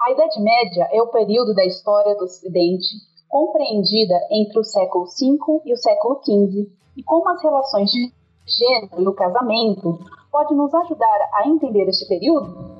A Idade Média é o período da história do Ocidente compreendida entre o século V e o século XV, e como as relações de gênero e o casamento pode nos ajudar a entender este período?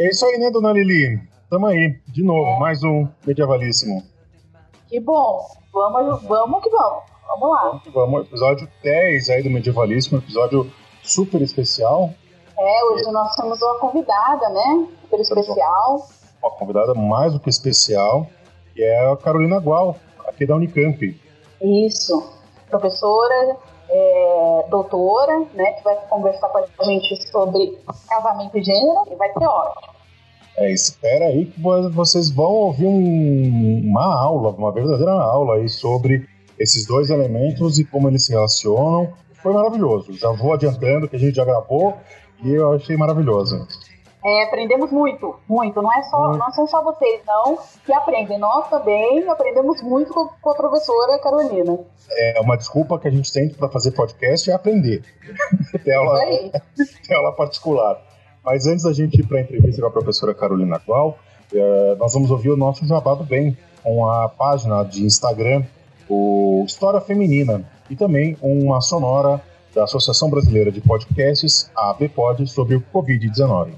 É isso aí, né, dona Lili? Tamo aí, de novo, mais um Medievalíssimo. Que bom! Vamos, vamos que vamos! Vamos lá! Vamos. Episódio 10 aí do Medievalíssimo, episódio super especial. É, hoje nós temos uma convidada, né? Super especial. Uma convidada mais do que especial, que é a Carolina Gual, aqui da Unicamp. Isso, professora, é, doutora, né, que vai conversar com a gente sobre casamento e gênero, e vai ser ótimo. É, espera aí que vocês vão ouvir um, uma aula, uma verdadeira aula aí sobre esses dois elementos e como eles se relacionam. Foi maravilhoso. Já vou adiantando que a gente já gravou e eu achei maravilhoso. É, aprendemos muito, muito. Não é só, muito. não são só vocês, não, que aprendem. Nós também aprendemos muito com, com a professora Carolina. É uma desculpa que a gente tem para fazer podcast é aprender. Tem aula, aula particular. Mas antes da gente ir para a entrevista com a professora Carolina Qual, é, nós vamos ouvir o nosso Jabado Bem, com a página de Instagram, o História Feminina, e também uma sonora da Associação Brasileira de Podcasts, a ABPOD, sobre o Covid-19.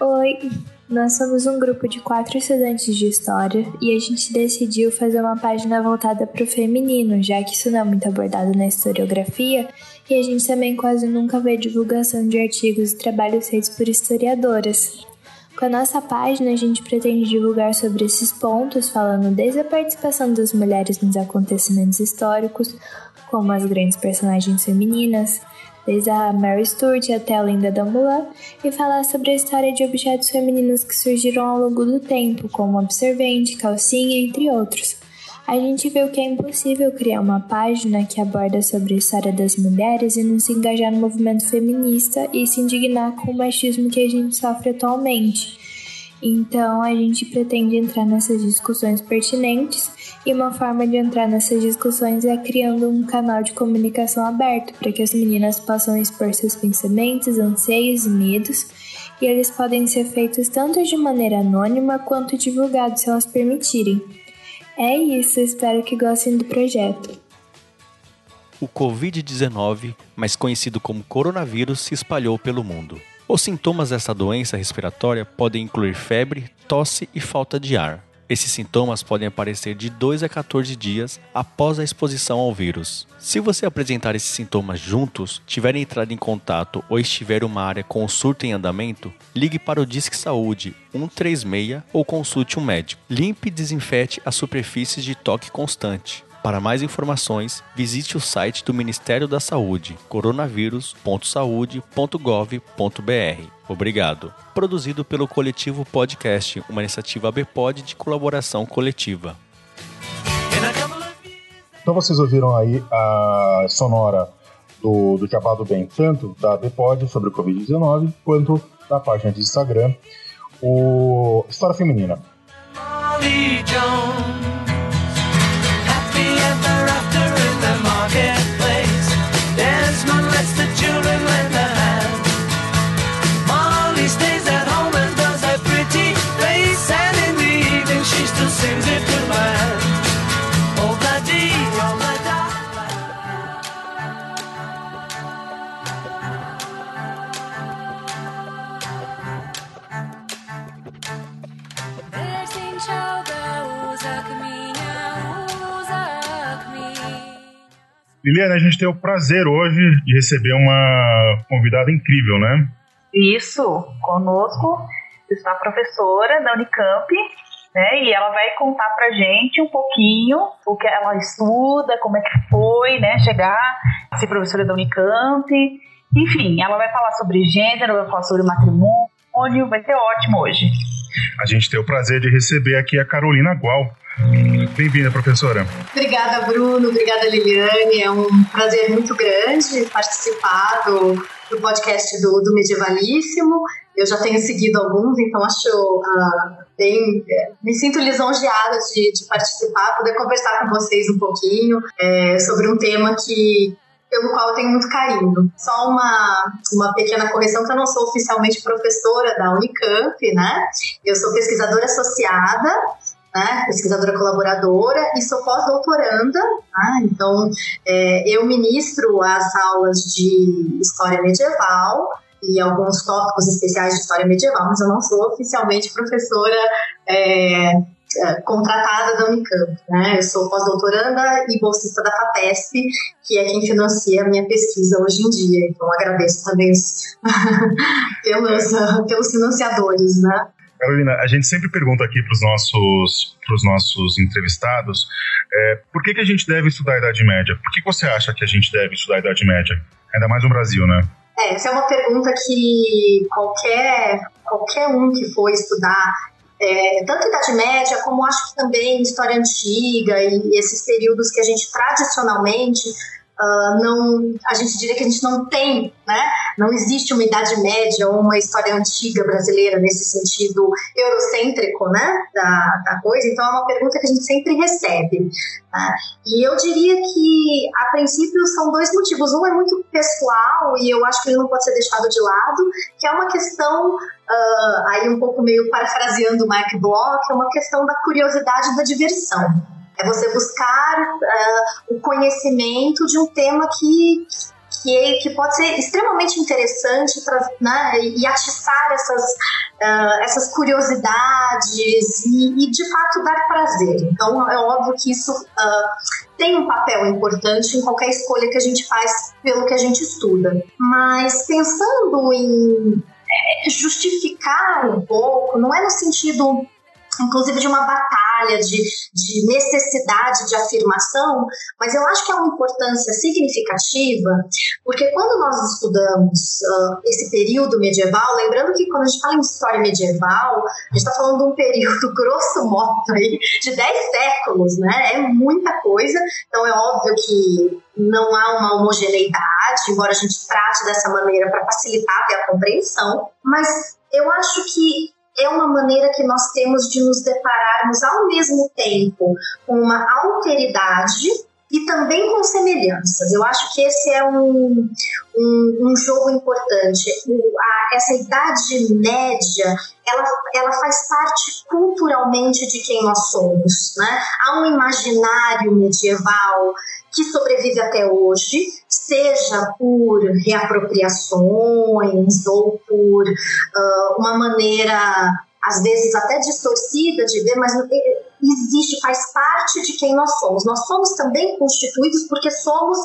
Oi, nós somos um grupo de quatro estudantes de história e a gente decidiu fazer uma página voltada para o feminino, já que isso não é muito abordado na historiografia e a gente também quase nunca vê divulgação de artigos e trabalhos feitos por historiadoras. Com a nossa página, a gente pretende divulgar sobre esses pontos, falando desde a participação das mulheres nos acontecimentos históricos, como as grandes personagens femininas, desde a Mary Stuart até a lenda da Mulan, e falar sobre a história de objetos femininos que surgiram ao longo do tempo, como absorvente, calcinha, entre outros. A gente viu que é impossível criar uma página que aborda sobre a história das mulheres e não se engajar no movimento feminista e se indignar com o machismo que a gente sofre atualmente. Então, a gente pretende entrar nessas discussões pertinentes e uma forma de entrar nessas discussões é criando um canal de comunicação aberto para que as meninas possam expor seus pensamentos, anseios e medos, e eles podem ser feitos tanto de maneira anônima quanto divulgados se elas permitirem. É isso, espero que gostem do projeto. O Covid-19, mais conhecido como coronavírus, se espalhou pelo mundo. Os sintomas dessa doença respiratória podem incluir febre, tosse e falta de ar. Esses sintomas podem aparecer de 2 a 14 dias após a exposição ao vírus. Se você apresentar esses sintomas juntos, tiver entrado em contato ou estiver em uma área com o surto em andamento, ligue para o Disque Saúde 136 ou consulte um médico. Limpe e desinfete as superfícies de toque constante. Para mais informações, visite o site do Ministério da Saúde, coronavírus.saude.gov.br. Obrigado. Produzido pelo Coletivo Podcast, uma iniciativa ABPOD de colaboração coletiva. Então vocês ouviram aí a sonora do, do Jabá do Bem, tanto da ABPOD sobre o Covid-19, quanto da página de Instagram, o História Feminina. Molly Jones. Liliana, a gente tem o prazer hoje de receber uma convidada incrível, né? Isso, conosco está a professora da Unicamp, né? E ela vai contar pra gente um pouquinho o que ela estuda, como é que foi, né? Chegar a ser professora da Unicamp. Enfim, ela vai falar sobre gênero, vai falar sobre matrimônio, vai ser ótimo hoje. A gente tem o prazer de receber aqui a Carolina Gual. Bem-vinda, professora. Obrigada, Bruno. Obrigada, Liliane. É um prazer muito grande participar do, do podcast do, do Medievalíssimo. Eu já tenho seguido alguns, então acho uh, bem. É, me sinto lisonjeada de, de, participar, poder conversar com vocês um pouquinho é, sobre um tema que pelo qual eu tenho muito carinho. Só uma, uma pequena correção, que eu não sou oficialmente professora da Unicamp, né? Eu sou pesquisadora associada, né? pesquisadora colaboradora e sou pós-doutoranda, né? então é, eu ministro as aulas de História Medieval e alguns tópicos especiais de História Medieval, mas eu não sou oficialmente professora é, contratada da Unicamp. Né? Eu sou pós-doutoranda e bolsista da FAPESP, que é quem financia a minha pesquisa hoje em dia. Então, agradeço também os, pelos, pelos financiadores. Né? Carolina, a gente sempre pergunta aqui para os nossos, pros nossos entrevistados é, por que, que a gente deve estudar a Idade Média? Por que, que você acha que a gente deve estudar a Idade Média? Ainda mais no Brasil, né? É, essa é uma pergunta que qualquer, qualquer um que for estudar é, tanto Idade Média como acho que também História Antiga e esses períodos que a gente tradicionalmente uh, não, a gente diria que a gente não tem, né? Não existe uma Idade Média ou uma história antiga brasileira nesse sentido eurocêntrico, né? Da, da coisa. Então é uma pergunta que a gente sempre recebe. Né? E eu diria que, a princípio, são dois motivos. Um é muito pessoal e eu acho que ele não pode ser deixado de lado, que é uma questão Uh, aí um pouco meio parafraseando o Mike Block, é uma questão da curiosidade e da diversão. É você buscar uh, o conhecimento de um tema que, que, que pode ser extremamente interessante pra, né, e atiçar essas, uh, essas curiosidades e, e, de fato, dar prazer. Então, é óbvio que isso tem um papel importante em qualquer escolha que a gente faz pelo que a gente estuda. Mas pensando em justificar um pouco, não é no sentido inclusive de uma batalha, de, de necessidade de afirmação, mas eu acho que é uma importância significativa, porque quando nós estudamos uh, esse período medieval, lembrando que quando a gente fala em história medieval, a gente está falando de um período, grosso modo, aí, de 10 séculos, né? É muita coisa, então é óbvio que não há uma homogeneidade, embora a gente trate dessa maneira para facilitar até a compreensão, mas eu acho que é uma maneira que nós temos de nos depararmos ao mesmo tempo com uma alteridade e também com semelhanças. Eu acho que esse é um, um, um jogo importante. O, a, essa idade média, ela, ela faz parte culturalmente de quem nós somos. Né? Há um imaginário medieval que sobrevive até hoje, seja por reapropriações ou por uh, uma maneira, às vezes até distorcida de ver, mas existe, faz parte de quem nós somos. Nós somos também constituídos porque somos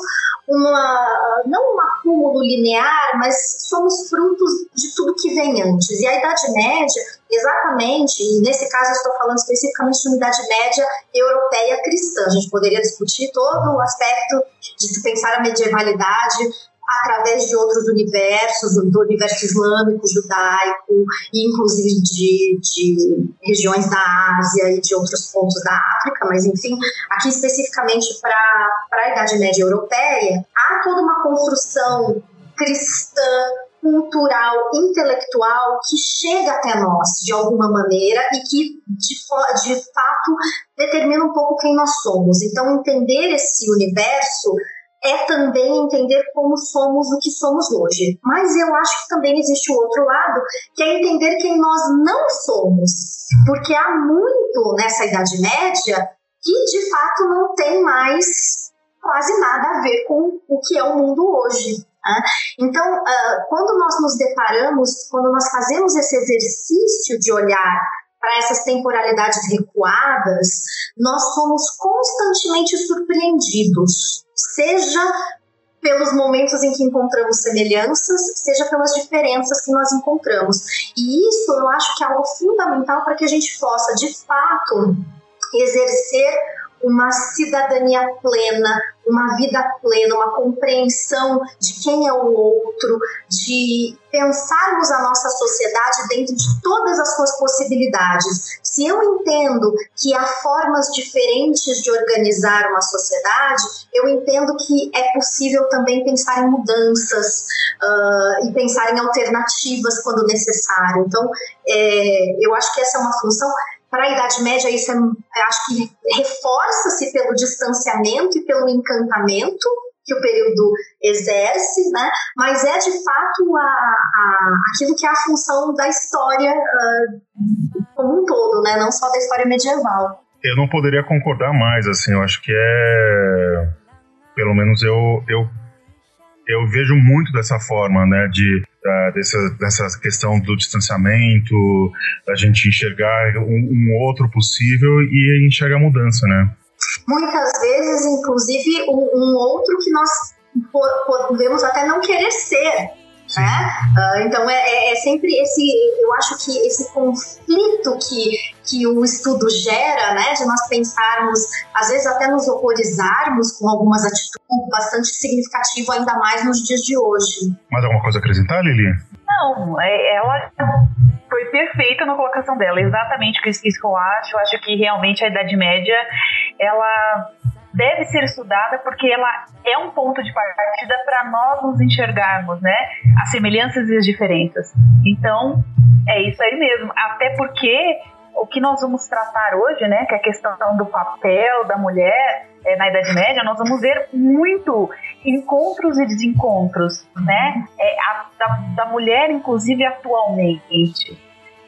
uma, não um acúmulo linear, mas somos frutos de tudo que vem antes. E a Idade Média, exatamente, e nesse caso estou falando especificamente de uma Idade Média europeia cristã. A gente poderia discutir todo o aspecto de se pensar a medievalidade através de outros universos, do universo islâmico, judaico, inclusive de, de regiões da Ásia e de outros pontos da África, mas enfim, aqui especificamente para a Idade Média Europeia, há toda uma construção cristã, cultural, intelectual que chega até nós de alguma maneira e que de, de fato determina um pouco quem nós somos. Então, entender esse universo é também entender como somos o que somos hoje. Mas eu acho que também existe o outro lado, que é entender quem nós não somos. Porque há muito nessa Idade Média que de fato não tem mais quase nada a ver com o que é o mundo hoje. Né? Então, uh, quando nós nos deparamos, quando nós fazemos esse exercício de olhar para essas temporalidades recuadas, nós somos constantemente surpreendidos seja pelos momentos em que encontramos semelhanças, seja pelas diferenças que nós encontramos. E isso eu acho que é algo fundamental para que a gente possa, de fato, exercer uma cidadania plena, uma vida plena, uma compreensão de quem é o outro, de pensarmos a nossa sociedade dentro de todas as suas possibilidades. Se eu entendo que há formas diferentes de organizar uma sociedade, eu entendo que é possível também pensar em mudanças uh, e pensar em alternativas quando necessário. Então, é, eu acho que essa é uma função para a Idade Média, isso é, acho que reforça-se pelo distanciamento e pelo encantamento que o período exerce, né? mas é de fato a, a, aquilo que é a função da história uh, como um todo, né? não só da história medieval. Eu não poderia concordar mais, assim, eu acho que é. Pelo menos eu, eu, eu vejo muito dessa forma, né? De da, dessa, dessa questão do distanciamento, da gente enxergar um, um outro possível e enxergar mudança, né? Muitas vezes, inclusive, um, um outro que nós podemos até não querer ser, né? Uh, então é, é, é, sempre esse, eu acho que esse conflito que, que o estudo gera, né, de nós pensarmos, às vezes até nos horrorizarmos com algumas atitudes bastante significativo ainda mais nos dias de hoje. Mais alguma coisa a acrescentar, Lili? Não, é, ela foi perfeita na colocação dela, exatamente isso que eu acho. Eu acho que realmente a Idade Média, ela deve ser estudada porque ela é um ponto de partida para nós nos enxergarmos, né? As semelhanças e as diferenças. Então, é isso aí mesmo. Até porque o que nós vamos tratar hoje, né, que é a questão do papel da mulher é, na Idade Média, nós vamos ver muito encontros e desencontros, né, é, a, da, da mulher, inclusive atualmente.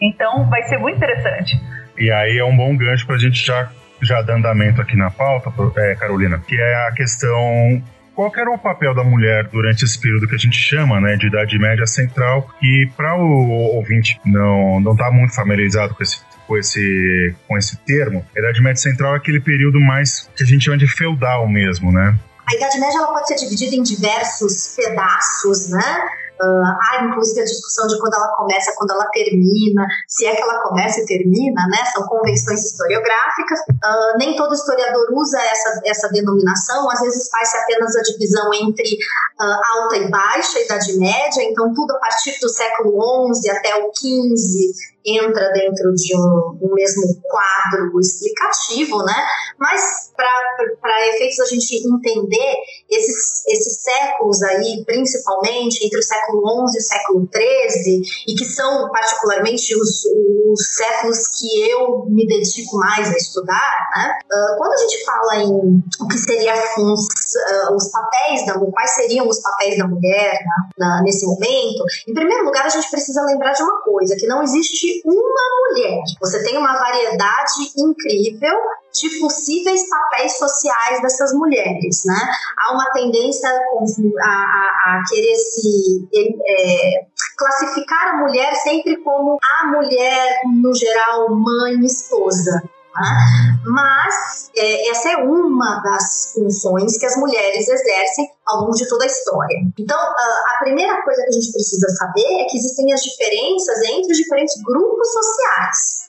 Então, vai ser muito interessante. E aí é um bom gancho para a gente já já dando andamento aqui na pauta, é, Carolina, que é a questão qual era o papel da mulher durante esse período que a gente chama né, de Idade Média Central e para o ouvinte não não tá muito familiarizado com esse com esse com esse termo, a Idade Média Central é aquele período mais que a gente chama de feudal mesmo, né? A Idade Média ela pode ser dividida em diversos pedaços, né? Uh, há inclusive a discussão de quando ela começa, quando ela termina, se é que ela começa e termina, né? São convenções historiográficas. Uh, nem todo historiador usa essa, essa denominação, às vezes faz-se apenas a divisão entre uh, alta e baixa, Idade Média, então tudo a partir do século XI até o XV entra dentro de um, um mesmo quadro explicativo, né? Mas para efeitos a gente entender esses, esses séculos aí, principalmente entre o século XI e o século XIII, e que são particularmente os, os séculos que eu me dedico mais a estudar, né? Uh, quando a gente fala em o que seria os, uh, os papéis da quais seriam os papéis da mulher né, na, nesse momento, em primeiro lugar a gente precisa lembrar de uma coisa, que não existe uma mulher. Você tem uma variedade incrível de possíveis papéis sociais dessas mulheres, né? Há uma tendência a, a, a querer se é, classificar a mulher sempre como a mulher, no geral, mãe, esposa. Né? Mas é, essa é uma das funções que as mulheres exercem ao longo de toda a história. Então, a primeira coisa que a gente precisa saber é que existem as diferenças entre os diferentes grupos sociais.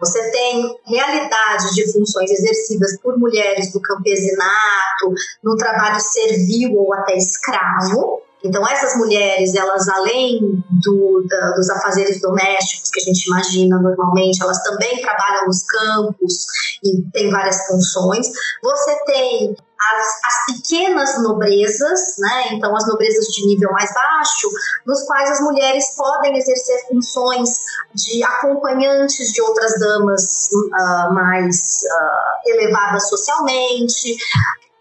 Você tem realidade de funções exercidas por mulheres do campesinato, no trabalho servil ou até escravo, então, essas mulheres, elas além do, da, dos afazeres domésticos que a gente imagina normalmente, elas também trabalham nos campos e têm várias funções. Você tem as, as, pequenas nobrezas, né? então as nobrezas de nível mais baixo, nos quais as mulheres podem exercer funções de acompanhantes de outras damas uh, mais uh, elevadas socialmente,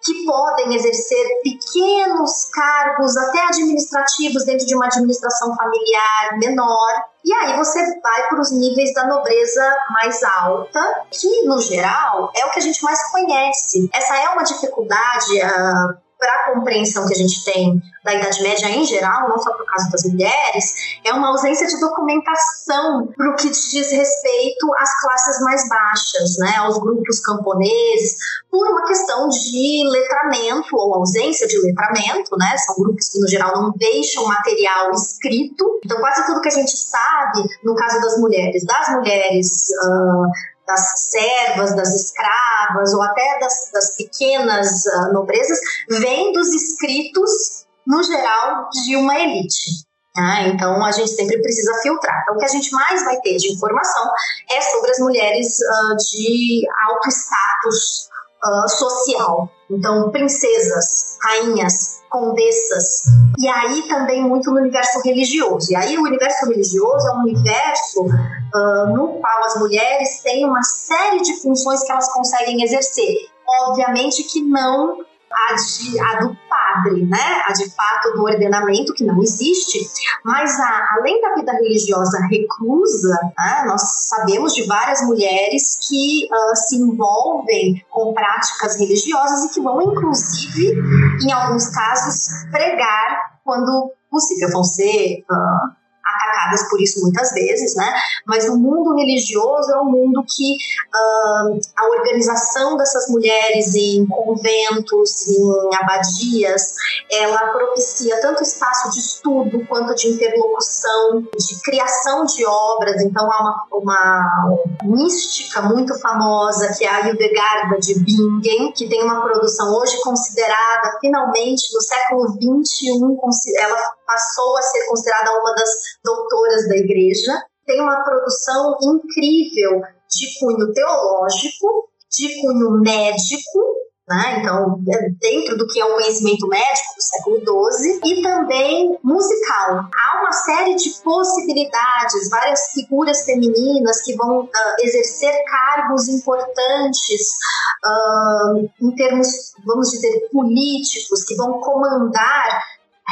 que podem exercer pequenos cargos, até administrativos, dentro de uma administração familiar menor. E aí você vai para os níveis da nobreza mais alta, que no geral é o que a gente mais conhece. Essa é uma dificuldade. Uh, para a compreensão que a gente tem da Idade Média em geral, não só por causa das mulheres, é uma ausência de documentação para o que diz respeito às classes mais baixas, né, aos grupos camponeses, por uma questão de letramento ou ausência de letramento, né, são grupos que no geral não deixam material escrito. Então, quase tudo que a gente sabe, no caso das mulheres, das mulheres uh, das servas, das escravas ou até das, das pequenas uh, nobrezas vem dos escritos, no geral, de uma elite. Né? então a gente sempre precisa filtrar. Então o que a gente mais vai ter de informação é sobre as mulheres uh, de alto status uh, social. Então, princesas, rainhas, condessas. E aí também muito no universo religioso. E aí o universo religioso é um universo uh, no qual as mulheres têm uma série de funções que elas conseguem exercer. Obviamente que não a, de, a do padre, né? A de fato do ordenamento, que não existe, mas a, além da vida religiosa reclusa, né, nós sabemos de várias mulheres que uh, se envolvem com práticas religiosas e que vão, inclusive, em alguns casos, pregar quando possível. Vão ser uh, por isso muitas vezes, né? Mas o mundo religioso é um mundo que uh, a organização dessas mulheres em conventos, em abadias, ela propicia tanto espaço de estudo quanto de interlocução, de criação de obras. Então há uma, uma mística muito famosa que é a Hildegarda de Bingen, que tem uma produção hoje considerada finalmente no século 21 ela passou a ser considerada uma das doutoras da igreja. Tem uma produção incrível de cunho teológico, de cunho médico, né? Então, é dentro do que é o conhecimento médico do século XII, e também musical. Há uma série de possibilidades, várias figuras femininas que vão uh, exercer cargos importantes uh, em termos, vamos dizer, políticos, que vão comandar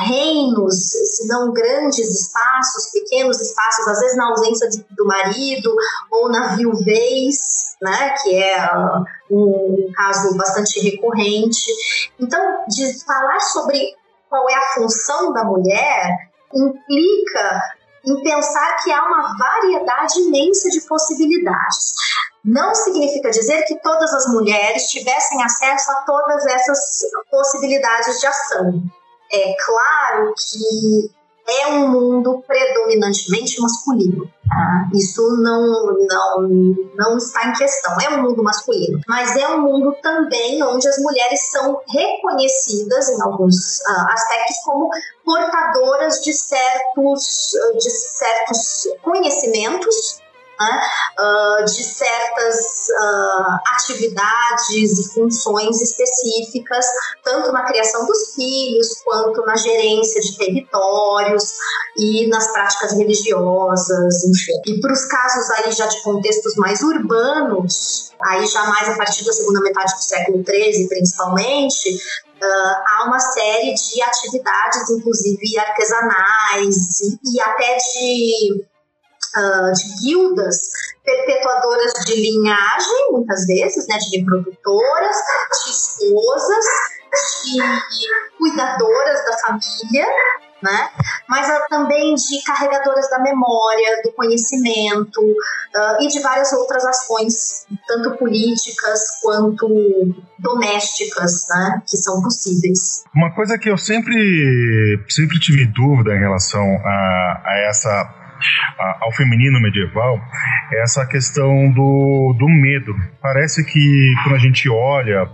reinos, se não grandes espaços, pequenos espaços, às vezes na ausência de, do marido ou na viuvez, né, que é uh, um caso bastante recorrente. Então, de falar sobre qual é a função da mulher implica em pensar que há uma variedade imensa de possibilidades. Não significa dizer que todas as mulheres tivessem acesso a todas essas possibilidades de ação. É claro que é um mundo predominantemente masculino. Tá? Isso não, não, não está em questão. É um mundo masculino, mas é um mundo também onde as mulheres são reconhecidas em alguns uh, aspectos como portadoras de certos, de certos conhecimentos né, uh, de certas uh, atividades e funções específicas, tanto na criação dos filhos, quanto na gerência de territórios e nas práticas religiosas, enfim. E para os casos aí já de contextos mais urbanos, aí já mais a partir da segunda metade do século XIII, principalmente, Uh, há uma série de atividades, inclusive artesanais e, e até de uh, de guildas perpetuadoras de linhagem, muitas vezes, né, de reprodutoras, de esposas, de cuidadoras da família, né? mas também de carregadoras da memória, do conhecimento uh, e de várias outras ações, tanto políticas quanto domésticas, né? que são possíveis. Uma coisa que eu sempre, sempre tive dúvida em relação a, a essa ao feminino medieval é essa questão do, do medo. Parece que quando a gente olha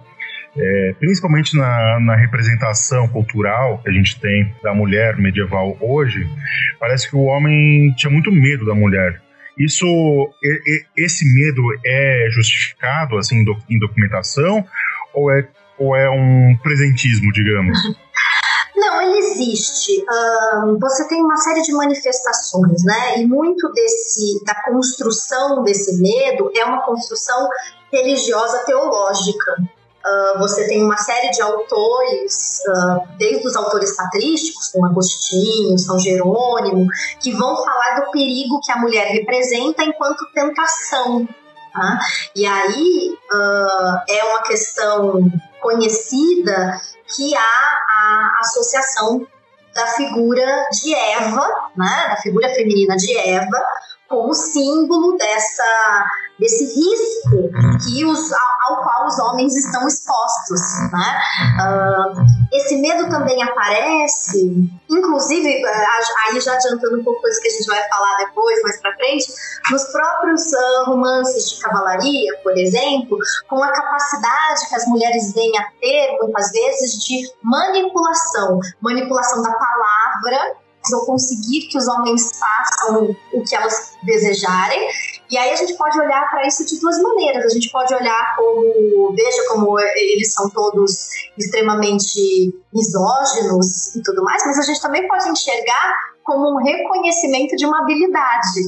é, principalmente na, na, representação cultural que a gente tem da mulher medieval hoje, parece que o homem tinha muito medo da mulher. Isso, esse medo é justificado assim em documentação ou é, ou é um presentismo, digamos? Não, ele existe. Um, você tem uma série de manifestações, né? E muito desse da construção desse medo é uma construção religiosa teológica. Uh, você tem uma série de autores, uh, desde os autores patrísticos, como Agostinho, São Jerônimo, que vão falar do perigo que a mulher representa enquanto tentação. Tá? E aí uh, é uma questão conhecida que há a associação da figura de Eva, né, da figura feminina de Eva, como símbolo dessa desse risco que os, ao, ao qual os homens estão expostos. Né? Uh, esse medo também aparece, inclusive, aí já adiantando um pouco coisa que a gente vai falar depois, mais pra frente, nos próprios uh, romances de cavalaria, por exemplo, com a capacidade que as mulheres vêm a ter, muitas vezes, de manipulação manipulação da palavra vão conseguir que os homens façam o que elas desejarem. E aí a gente pode olhar para isso de duas maneiras. A gente pode olhar como, veja como eles são todos extremamente misóginos e tudo mais, mas a gente também pode enxergar como um reconhecimento de uma habilidade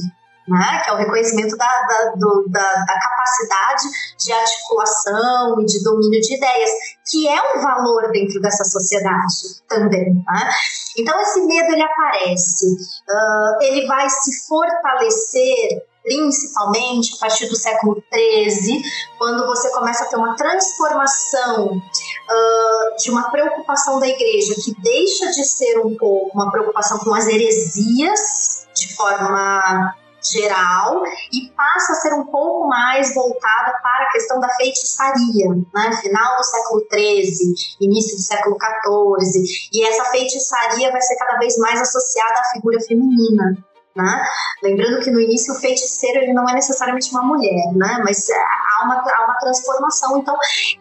né? que é o reconhecimento da, da, do, da, da, capacidade de articulação e de domínio de ideias, que é um valor dentro dessa sociedade também. Né? Então, esse medo ele aparece, uh, ele vai se fortalecer principalmente a partir do século XIII, quando você começa a ter uma transformação uh, de uma preocupação da igreja que deixa de ser um pouco uma preocupação com as heresias de forma geral e passa a ser um pouco mais voltada para a questão da feitiçaria, né? Final do século XIII, início do século XIV, e essa feitiçaria vai ser cada vez mais associada à figura feminina. Né? Lembrando que no início o feiticeiro ele não é necessariamente uma mulher, né? mas é, há uma, há uma transformação. Então,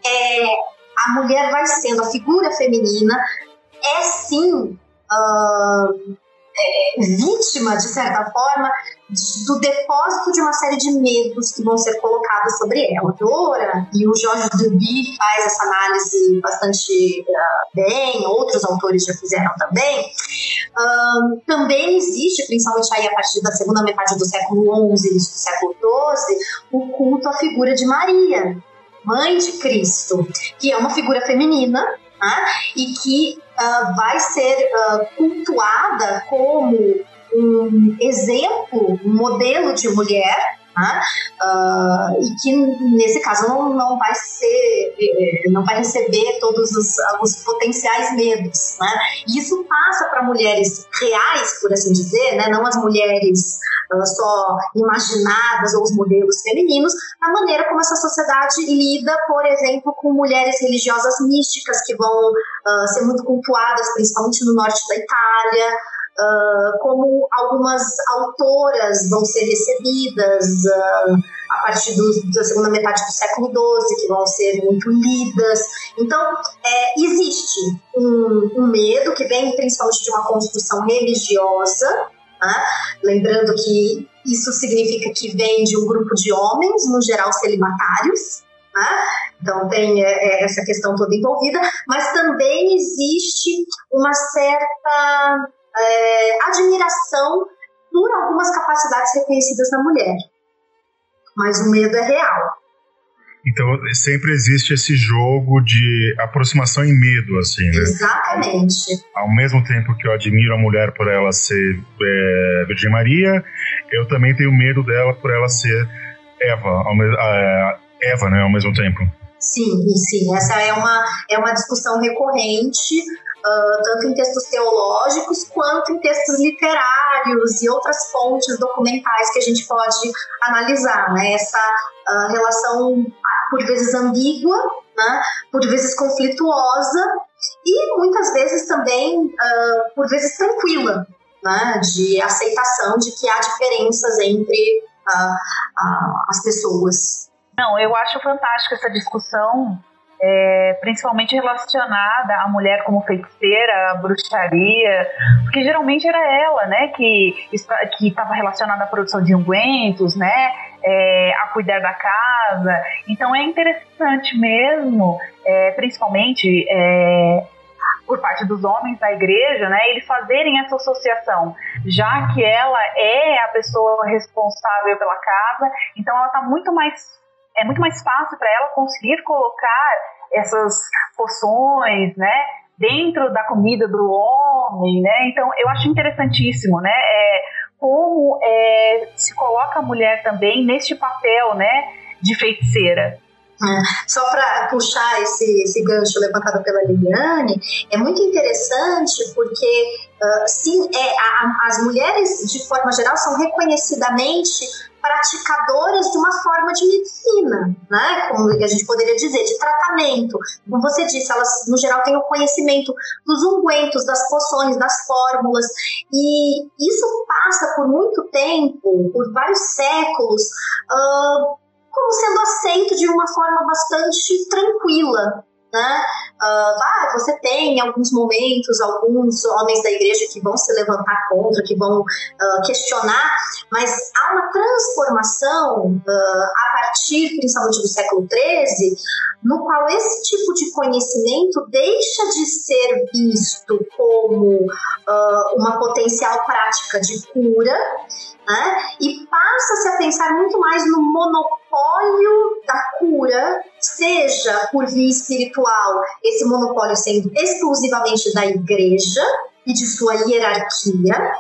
é, a mulher vai sendo a figura feminina, é sim. Uh, é, vítima, de certa forma, do depósito de uma série de medos que vão ser colocados sobre ela. Dora e o Jorge Duby faz essa análise bastante uh, bem, outros autores já fizeram também. Um, também existe, principalmente aí a partir da segunda metade do século XI, início do século XII, o culto à figura de Maria, mãe de Cristo, que é uma figura feminina né, e que uh, vai ser uh, cultuada como um exemplo, um modelo de mulher né? Uh, e que nesse caso não, não vai ser, eh, não vai receber todos os, os potenciais medos. Né? E isso passa para mulheres reais, por assim dizer, né? não as mulheres uh, só imaginadas ou os modelos femininos, a maneira como essa sociedade lida, por exemplo, com mulheres religiosas místicas que vão uh, ser muito cultuadas, principalmente no norte da Itália. Uh, como algumas autoras vão ser recebidas uh, a partir do, da segunda metade do século XII, que vão ser muito lidas. Então, é, existe um, um, medo que vem principalmente de uma construção religiosa, né? lembrando que isso significa que vem de um grupo de homens, no geral celibatários, né? Então tem é, é, essa questão toda envolvida, mas também existe uma certa é, admiração por algumas capacidades reconhecidas na mulher. Mas o medo é real. Então sempre existe esse jogo de aproximação e medo, assim, né? Exatamente. Ao mesmo tempo que eu admiro a mulher por ela ser é, Virgem Maria, eu também tenho medo dela por ela ser Eva, é, Eva, né, ao mesmo tempo. Sim, sim. Essa é uma, é uma discussão recorrente tanto em textos teológicos quanto em textos literários e outras fontes documentais que a gente pode analisar, né? Essa uh, relação por vezes ambígua, né? Por vezes conflituosa e muitas vezes também uh, por vezes tranquila, né? De aceitação de que há diferenças entre as pessoas. Não, eu acho fantástica essa discussão é, principalmente relacionada à mulher como feiticeira, à bruxaria, porque geralmente era ela, né, que que estava relacionada à produção de ungüentos, né, é, a cuidar da casa. Então é interessante mesmo, é, principalmente é, por parte dos homens da igreja, né, eles fazerem essa associação, já que ela é a pessoa responsável pela casa, então ela está muito mais é muito mais fácil para ela conseguir colocar essas poções, né, dentro da comida do homem, né? Então eu acho interessantíssimo, né? É, como é, se coloca a mulher também neste papel, né, de feiticeira. É, só para puxar esse, esse gancho levantado pela Liliane, é muito interessante porque, uh, sim, é, a, as mulheres, de forma geral, são reconhecidamente praticadoras de uma forma de medicina, né? Como a gente poderia dizer, de tratamento. Como você disse, elas no geral têm o conhecimento dos ungüentos, das poções, das fórmulas, e isso passa por muito tempo, por vários séculos, uh, como sendo aceito de uma forma bastante tranquila, né? Uh, você tem em alguns momentos alguns homens da igreja que vão se levantar contra, que vão uh, questionar, mas há uma transformação uh, a partir, principalmente do século XIII, no qual esse tipo de conhecimento deixa de ser visto como uma potencial prática de cura né? E passa-se a pensar muito mais no monopólio da cura, seja por via espiritual, esse monopólio sendo exclusivamente da igreja e de sua hierarquia,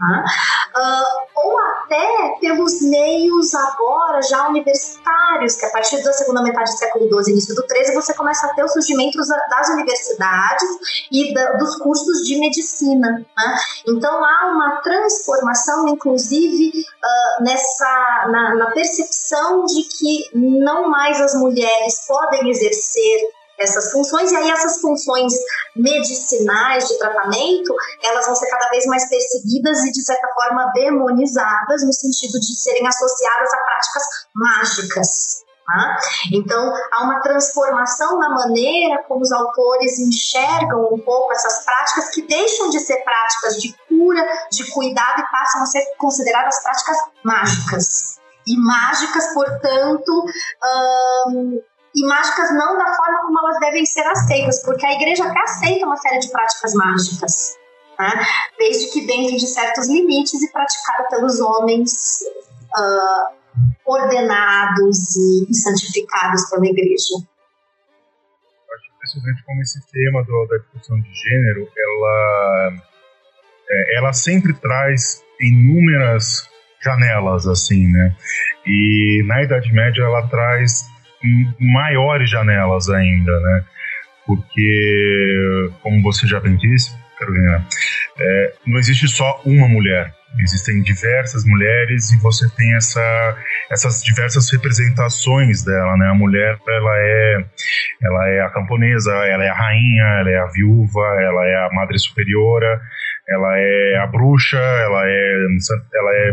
Uh, ou até pelos meios agora já universitários, que a partir da segunda metade do século XII, início do XIII, você começa a ter o surgimento das universidades e da, dos cursos de medicina. Né? Então há uma transformação, inclusive, uh, nessa na, na percepção de que não mais as mulheres podem exercer essas funções, e aí essas funções medicinais de tratamento, elas vão ser cada vez mais perseguidas e, de certa forma, demonizadas, no sentido de serem associadas a práticas mágicas. Tá? Então, há uma transformação na maneira como os autores enxergam um pouco essas práticas que deixam de ser práticas de cura, de cuidado e passam a ser consideradas práticas mágicas. E mágicas, portanto, hum, e mágicas não da forma como elas devem ser aceitas, porque a igreja até aceita uma série de práticas mágicas, né? desde que dentro de certos limites e praticada pelos homens uh, ordenados e, santificados pela igreja. Eu acho impressionante como esse tema do, da discussão de gênero, ela, é, ela sempre traz inúmeras janelas, assim, né? E na Idade Média ela traz maiores janelas ainda, né? Porque, como você já bem disse, Carolina, é, não existe só uma mulher, existem diversas mulheres e você tem essa, essas diversas representações dela, né? A mulher, ela é, ela é a camponesa, ela é a rainha, ela é a viúva, ela é a madre superiora, ela é a bruxa, ela é, ela é,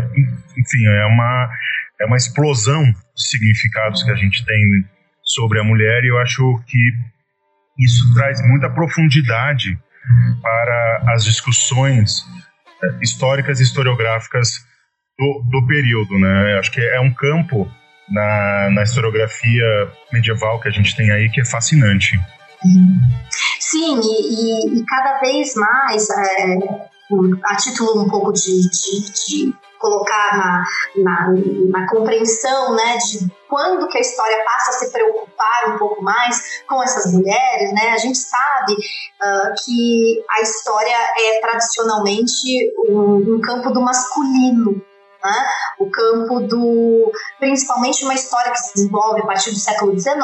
enfim, é uma é uma explosão significados que a gente tem sobre a mulher e eu acho que isso traz muita profundidade para as discussões eh, históricas e historiográficas do, do período, né? Eu acho que é um campo na, na historiografia medieval que a gente tem aí que é fascinante. Sim, e, e, e cada vez mais, é, a título um pouco de, de, de colocar na, na, na, compreensão né, de quando que a história passa a se preocupar um pouco mais com essas mulheres, né? A gente sabe uh, que a história é tradicionalmente um, um campo do masculino, né? O campo do, principalmente uma história que se desenvolve a partir do século XIX,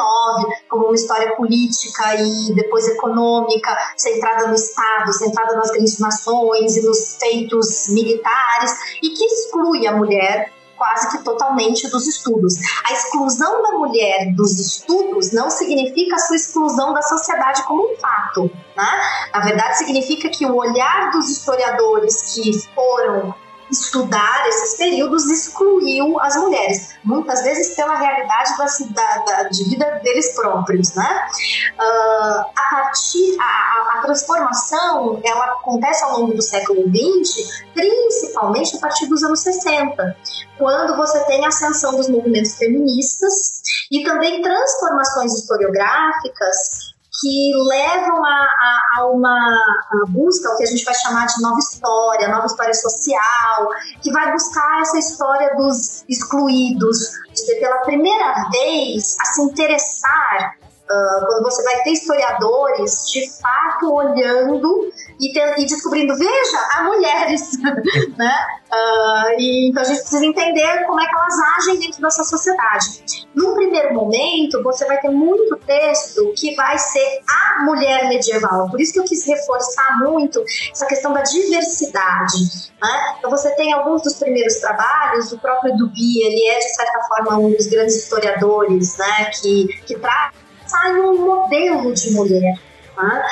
como uma história política e depois econômica, centrada no Estado, centrada nas grandes nações e nos feitos militares, e que exclui a mulher quase que totalmente dos estudos. A exclusão da mulher dos estudos não significa a sua exclusão da sociedade como um fato. Né? Na verdade, significa que o olhar dos historiadores que foram estudar esses períodos excluiu as mulheres, muitas vezes pela realidade da, da de vida deles próprios, né? Uh, a partir a, a, transformação ela acontece ao longo do século XX, principalmente a partir dos anos 60, quando você tem a ascensão dos movimentos feministas e também transformações historiográficas que levam a, a, a uma a busca, o que a gente vai chamar de nova história, nova história social, que vai buscar essa história dos excluídos, de pela primeira vez a se interessar Uh, quando você vai ter historiadores de fato olhando e, e descobrindo, veja, há mulheres, né? Uh, e, então a gente precisa entender como é que elas agem dentro dessa sociedade. Num primeiro momento, você vai ter muito texto que vai ser a mulher medieval. Por isso que eu quis reforçar muito essa questão da diversidade. Né? Então você tem alguns dos primeiros trabalhos, o próprio Duby, ele é de certa forma um dos grandes historiadores, né? Que, que traz um modelo de mulher. Né?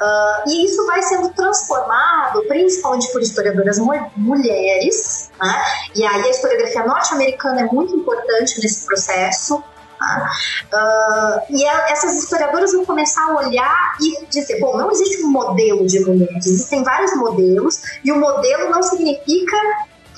Uh, e isso vai sendo transformado, principalmente por historiadoras mulheres, né? e aí a historiografia norte-americana é muito importante nesse processo. Uh, e a, essas historiadoras vão começar a olhar e dizer: bom, não existe um modelo de mulheres, existem vários modelos, e o modelo não significa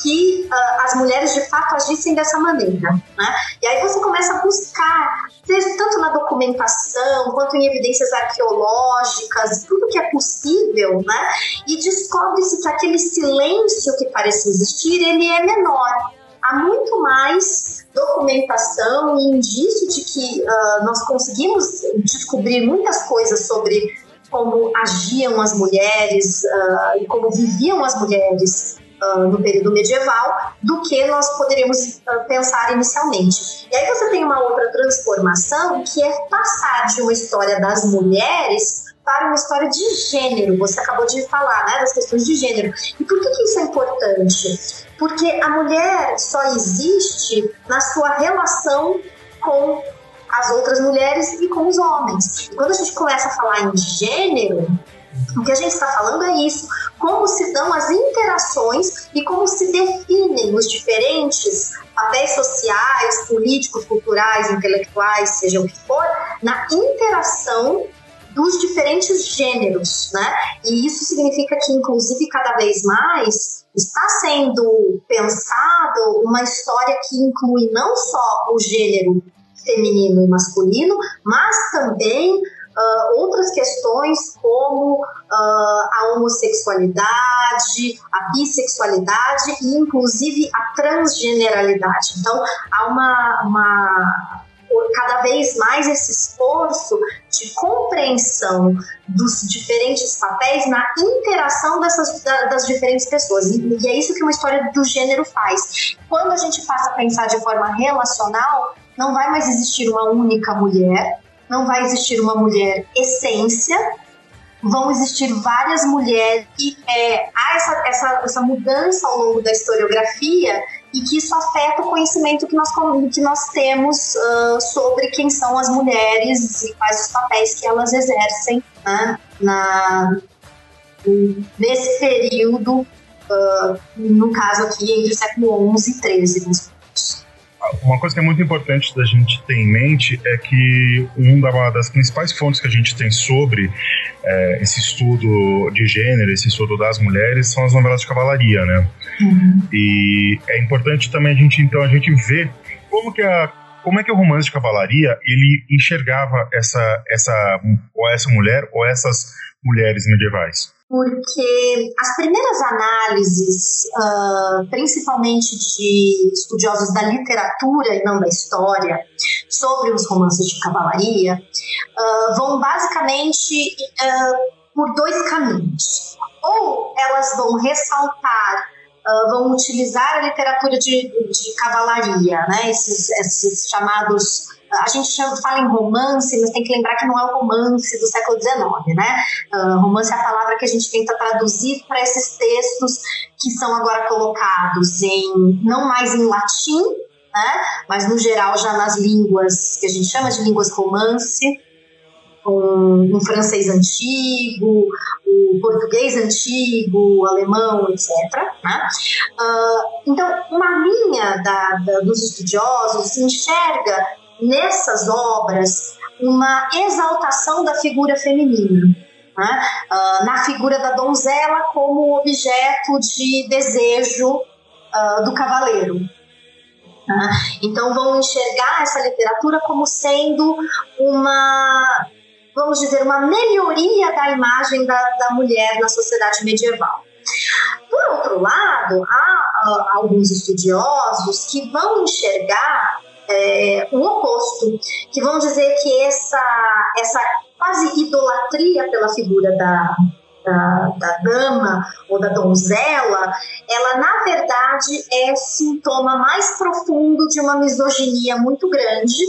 que uh, as mulheres de fato agissem dessa maneira. Né? E aí você começa a buscar, tanto na documentação quanto em evidências arqueológicas, tudo que é possível, né? e descobre-se que aquele silêncio que parece existir, ele é menor. Há muito mais documentação e indício de que uh, nós conseguimos descobrir muitas coisas sobre como agiam as mulheres uh, e como viviam as mulheres uh, no período medieval do que nós poderíamos uh, pensar inicialmente. E aí você tem uma outra transformação que é passar de uma história das mulheres para uma história de gênero. Você acabou de falar, né, das questões de gênero. E por que, que isso é importante? Porque a mulher só existe na sua relação com as outras mulheres e com os homens. E quando a gente começa a falar em gênero, o que a gente está falando é isso: como se dão as interações e como se definem os diferentes papéis sociais, políticos, culturais, intelectuais, seja o que for, na interação dos diferentes gêneros, né? E isso significa que, inclusive, cada vez mais está sendo pensado uma história que inclui não só o gênero feminino e masculino, mas também uh, outras questões como uh, a homossexualidade, a bissexualidade e inclusive a transgeneralidade. Então há uma, uma cada vez mais esse esforço de compreensão dos diferentes papéis na interação dessas, das diferentes pessoas. E, e, é isso que uma história do gênero faz. Quando a gente passa a pensar de forma relacional, não vai mais existir uma única mulher, não vai existir uma mulher essência, vão existir várias mulheres e é, há essa, essa, essa mudança ao longo da historiografia e que isso afeta o conhecimento que nós, que nós temos uh, sobre quem são as mulheres e quais os papéis que elas exercem né, na, nesse período, uh, no caso aqui, entre o século XI e XIII uma coisa que é muito importante da gente ter em mente é que uma das principais fontes que a gente tem sobre é, esse estudo de gênero, esse estudo das mulheres, são as novelas de cavalaria, né? Uhum. E é importante também a gente, então, a gente ver como que a como é que o romance de cavalaria ele enxergava essa essa ou essa mulher ou essas mulheres medievais? Porque as primeiras análises, uh, principalmente de estudiosos da literatura e não da história, sobre os romances de cavalaria, uh, vão basicamente uh, por dois caminhos. Ou elas vão ressaltar Uh, vão utilizar a literatura de, de cavalaria, né? esses, esses chamados a gente fala em romance, mas tem que lembrar que não é o romance do século XIX, né? Uh, romance é a palavra que a gente tenta traduzir para esses textos que são agora colocados em não mais em latim, né? Mas no geral já nas línguas que a gente chama de línguas romance, um, um francês antigo, o português antigo, o alemão, etc. Né? Uh, então, uma linha da, da, dos estudiosos enxerga nessas obras uma exaltação da figura feminina. Né? Uh, na figura da donzela como objeto de desejo uh, do cavaleiro. Né? Então vão enxergar essa literatura como sendo uma, vamos dizer, uma melhoria da imagem da, da mulher na sociedade medieval. Por outro lado, há uh, alguns estudiosos que vão enxergar é, o oposto, que vão dizer que essa, essa quase idolatria pela figura da, da, da, dama ou da donzela, ela na verdade é sintoma mais profundo de uma misoginia muito grande,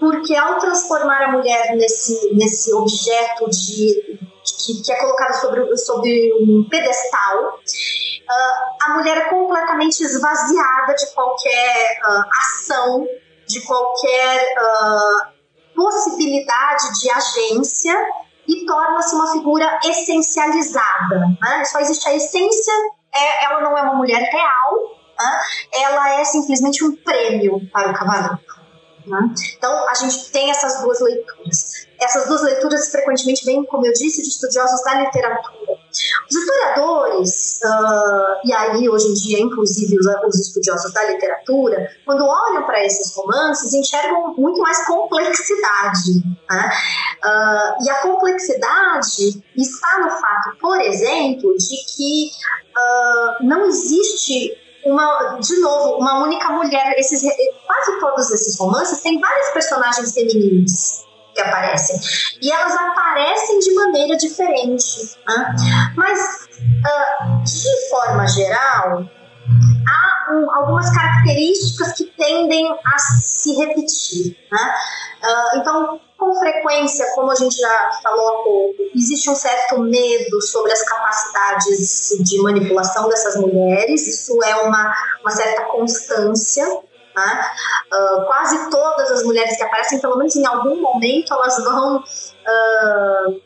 porque ao transformar a mulher nesse, nesse objeto de, que, é colocado sobre, sobre um pedestal, uh, a mulher é completamente esvaziada de qualquer uh, ação, de qualquer uh, possibilidade de agência e torna-se uma figura essencializada. Né? Só existe a essência, é, ela não é uma mulher real, né? ela é simplesmente um prêmio para o cavaleiro. Né? Então, a gente tem essas duas leituras. Essas duas leituras frequentemente vêm, como eu disse, de estudiosos da literatura. Os historiadores, uh, e aí hoje em dia, inclusive os, os estudiosos da literatura, quando olham para esses romances, enxergam muito mais complexidade. Né? Uh, e a complexidade está no fato, por exemplo, de que uh, não existe uma, de novo, uma única mulher. Esses, quase todos esses romances têm vários personagens femininos que aparecem. E elas aparecem de maneira diferente. Né? Mas, uh, de forma geral, um, algumas características que tendem a se repetir. Né? Uh, então, com frequência, como a gente já falou há pouco, existe um certo medo sobre as capacidades de manipulação dessas mulheres, isso é uma, uma certa constância. Né? Uh, quase todas as mulheres que aparecem, pelo menos em algum momento, elas vão uh,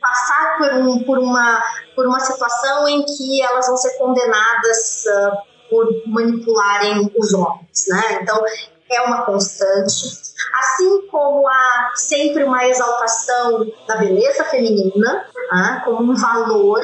passar por, um, por, uma, por uma situação em que elas vão ser condenadas uh, por manipularem os homens. Né? Então, é uma constante. Assim como há sempre uma exaltação da beleza feminina, né, como um valor,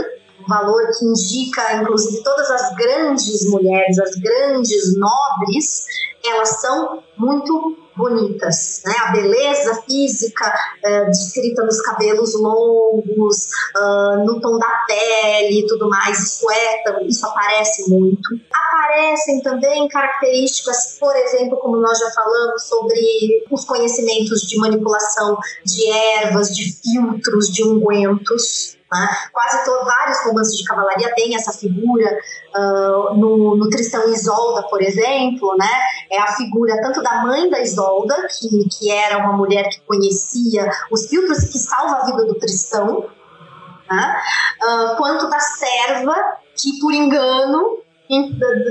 valor que indica, inclusive, todas as grandes mulheres, as grandes nobres, elas são muito bonitas, né? A beleza física é, descrita nos cabelos longos, uh, no tom da pele e tudo mais, isso é, isso aparece muito. Aparecem também características, por exemplo, como nós já falamos sobre os conhecimentos de manipulação de ervas, de filtros, de ungüentos. Né? Quase todos, vários romances de cavalaria têm essa figura. Uh, no, no Tristão Isolda, por exemplo, né? é a figura tanto da mãe da Isolda, que, que era uma mulher que conhecia os filtros que salva a vida do Tristão, né? uh, quanto da serva, que por engano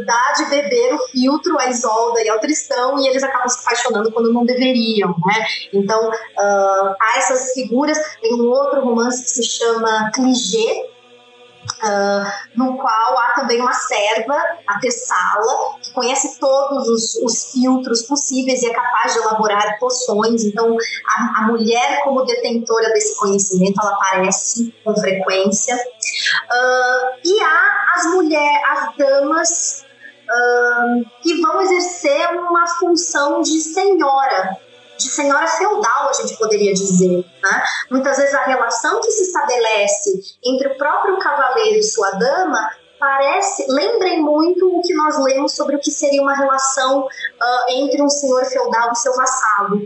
dá de beber o filtro à Isolda e ao Tristão e eles acabam se apaixonando quando não deveriam, né? Então, uh, há essas figuras. Tem um outro romance que se chama Cliché, Uh, no qual há também uma serva, a Tessala, que conhece todos os, os, filtros possíveis e é capaz de elaborar poções. Então, a, a, mulher, como detentora desse conhecimento, ela aparece com frequência. Uh, e há as mulheres, as damas uh, que vão exercer uma função de senhora de senhora feudal, a gente poderia dizer. Né? Muitas vezes a relação que se estabelece entre o próprio cavaleiro e sua dama parece, lembrem muito o que nós lemos sobre o que seria uma relação uh, entre um senhor feudal e seu vassalo.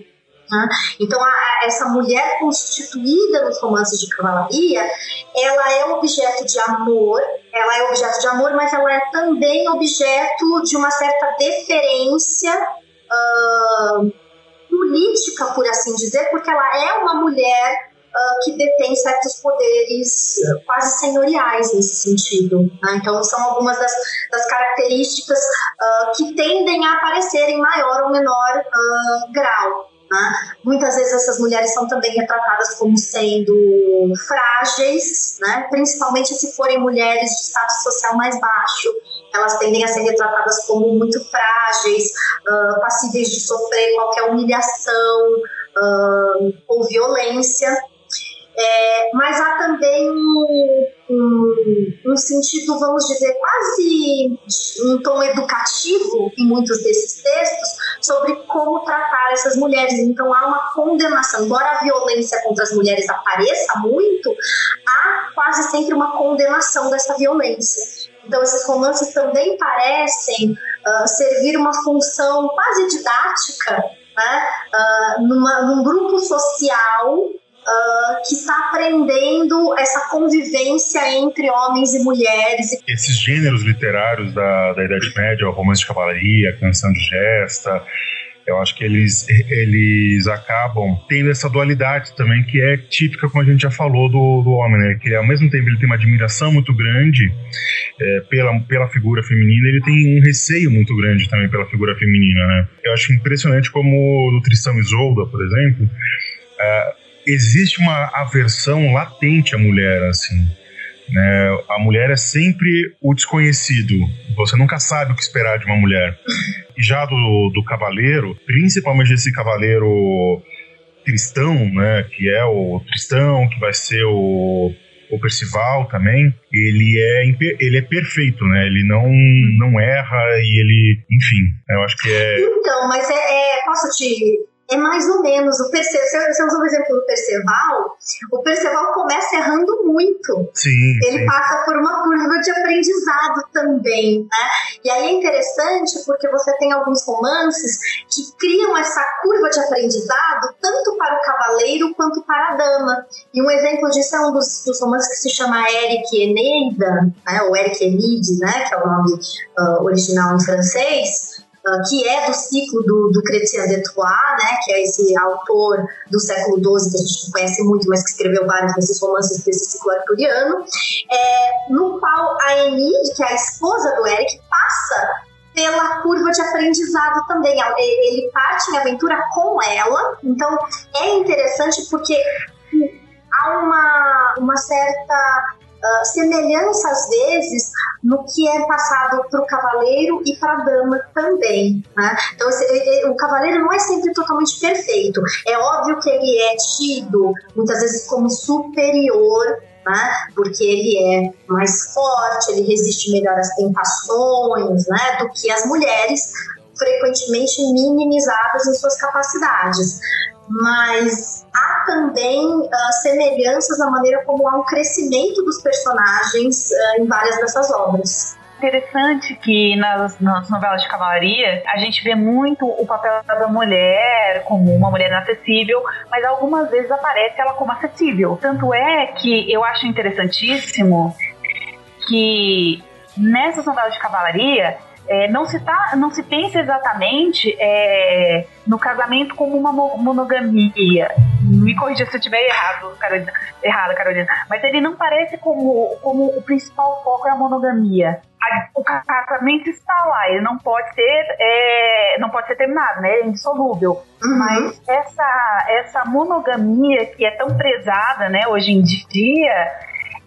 Né? Então, a, essa mulher constituída nos romances de cavalaria, ela é objeto de amor, ela é objeto de amor, mas ela é também objeto de uma certa deferência. Uh, política, por assim dizer, porque ela é uma mulher uh, que detém certos poderes uh, quase senhoriais nesse sentido. Né? Então, são algumas das, das características uh, que tendem a aparecer em maior ou menor grau. Né? Muitas vezes essas mulheres são também retratadas como sendo frágeis, né? principalmente se forem mulheres de status social mais baixo. Elas tendem a ser retratadas como muito frágeis, uh, passíveis de sofrer qualquer humilhação uh, ou violência. É, mas há também um, um, um, sentido, vamos dizer, quase um tom educativo em muitos desses textos sobre como tratar essas mulheres. Então há uma condenação, embora a violência contra as mulheres apareça muito, há quase sempre uma condenação dessa violência. Então, esses romances também parecem uh, servir uma função quase didática né? Uh, numa, num grupo social Uh, que está aprendendo essa convivência entre homens e mulheres. Esses gêneros literários da, da Idade Média, o romance de cavalaria, canção de gesta, eu acho que eles, eles acabam tendo essa dualidade também, que é típica, como a gente já falou, do, do homem, né? Que ao mesmo tempo ele tem uma admiração muito grande é, pela, pela figura feminina, ele tem um receio muito grande também pela figura feminina, né? Eu acho impressionante como e Isolda, por exemplo, é, existe uma aversão latente à mulher, assim. Né? A mulher é sempre o desconhecido. Você nunca sabe o que esperar de uma mulher. E já do, do cavaleiro, principalmente esse cavaleiro cristão, né? Que é o Tristão, que vai ser o, o Percival também. Ele é, ele é perfeito, né? Ele não, não erra e ele, enfim, eu acho que é. Então, mas é, é posso te é mais ou menos. O Perce... Você usou o exemplo do Perceval. O Perceval começa errando muito. Sim. Ele sim. passa por uma curva de aprendizado também, né? E aí é interessante porque você tem alguns romances que criam essa curva de aprendizado tanto para o cavaleiro quanto para a dama. E um exemplo disso é um dos, dos romances que se chama Eric Eneida, né? Ou Eric Enide, né? Que é o nome uh, original em francês que é do ciclo do, do Chrétien de Troyes, né, que é esse autor do século XII, que a gente não conhece muito, mas que escreveu vários desses romances desse ciclo arturiano, é, no qual a Enid, que é a esposa do Eric, passa pela curva de aprendizado também. Ele parte em aventura com ela, então é interessante porque há uma, uma certa uh, semelhança às vezes no que é passado para o cavaleiro e para a dama também. Né? Então, o cavaleiro não é sempre totalmente perfeito. É óbvio que ele é tido muitas vezes como superior né? Porque ele é mais forte, ele resiste melhor às tentações, né? Do que as mulheres, frequentemente minimizadas em suas capacidades. Mas há também uh, semelhanças na maneira como há um crescimento dos personagens uh, em várias dessas obras interessante que nas, nas, novelas de cavalaria a gente vê muito o papel da mulher como uma mulher inacessível, mas algumas vezes aparece ela como acessível. Tanto é que eu acho interessantíssimo que nessas novelas de cavalaria é, não, se tá, não se pensa exatamente é, no casamento como uma monogamia. Me corrija se eu estiver errado, Carolina, errada, Carolina. Mas ele não parece como, como o principal foco é a monogamia. o casamento está lá, ele não pode ser, é, não pode ser terminado, né? É indissolúvel. Uhum. Mas essa, essa monogamia que é tão prezada, né, hoje em dia,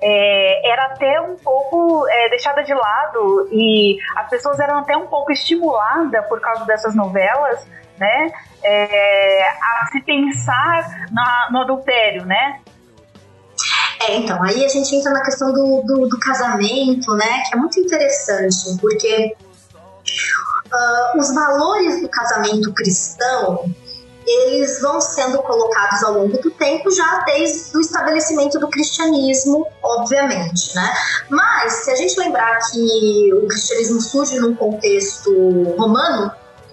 é, era até um pouco é, deixada de lado e as pessoas eram até um pouco estimuladas por causa dessas novelas, né? É, a se pensar na, no adultério, né? É, então, aí a gente entra na questão do, do, do casamento, né? Que é muito interessante, porque uh, os valores do casamento cristão eles vão sendo colocados ao longo do tempo, já desde o estabelecimento do cristianismo, obviamente, né? Mas, se a gente lembrar que o cristianismo surge num contexto romano,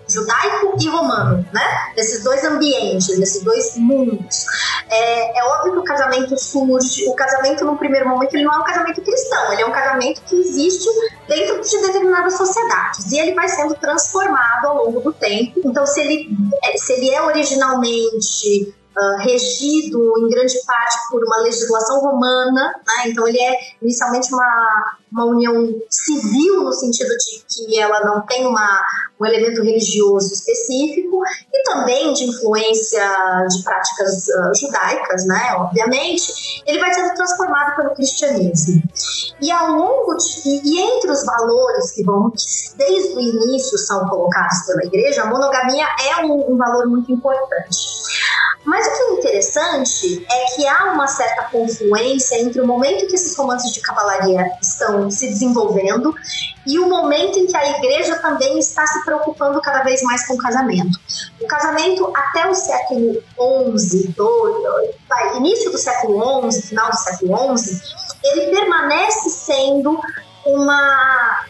judaico e romano, né? Nesses dois ambientes, nesses dois mundos. É, é, óbvio que o casamento surge, o casamento no primeiro momento ele não é um casamento cristão, ele é um casamento que existe dentro de determinadas sociedades e ele vai sendo transformado ao longo do tempo. Então, se ele, é, se ele é originalmente uh, regido em grande parte por uma legislação romana, né? então ele é inicialmente uma, uma união civil no sentido de que ela não tem uma, um elemento religioso específico e também de influência de práticas uh, judaicas, né? Obviamente, ele vai sendo transformado pelo cristianismo. E ao longo de, e, entre os valores que vão que desde o início são colocados pela igreja, a monogamia é um, um valor muito importante. Mas o que é interessante é que há uma certa confluência entre o momento que esses romances de cavalaria estão se desenvolvendo e o momento em que a igreja também está se preocupando cada vez mais com o casamento. O casamento até o século XI, início do século XI, final do século XI, ele permanece sendo uma,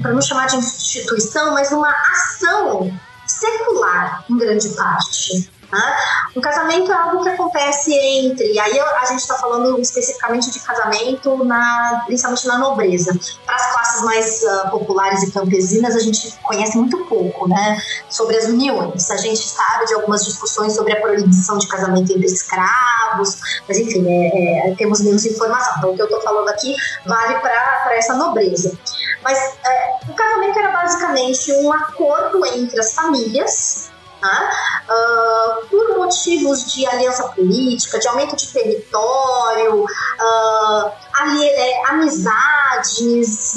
para não chamar de instituição, mas uma ação secular em grande parte. Né? Um casamento é algo que acontece entre, aí a gente está falando especificamente de casamento, na, principalmente na nobreza. Para as classes mais uh, populares e campesinas, a gente conhece muito pouco né, sobre as uniões. A gente sabe de algumas discussões sobre a proibição de casamento entre escravos, mas enfim, é, é, temos menos informação. Então, o que eu estou falando aqui vale para essa nobreza. Mas é, o casamento era basicamente um acordo entre as famílias uh, por motivos de aliança política, de aumento de território, uh, ali, é, amizades,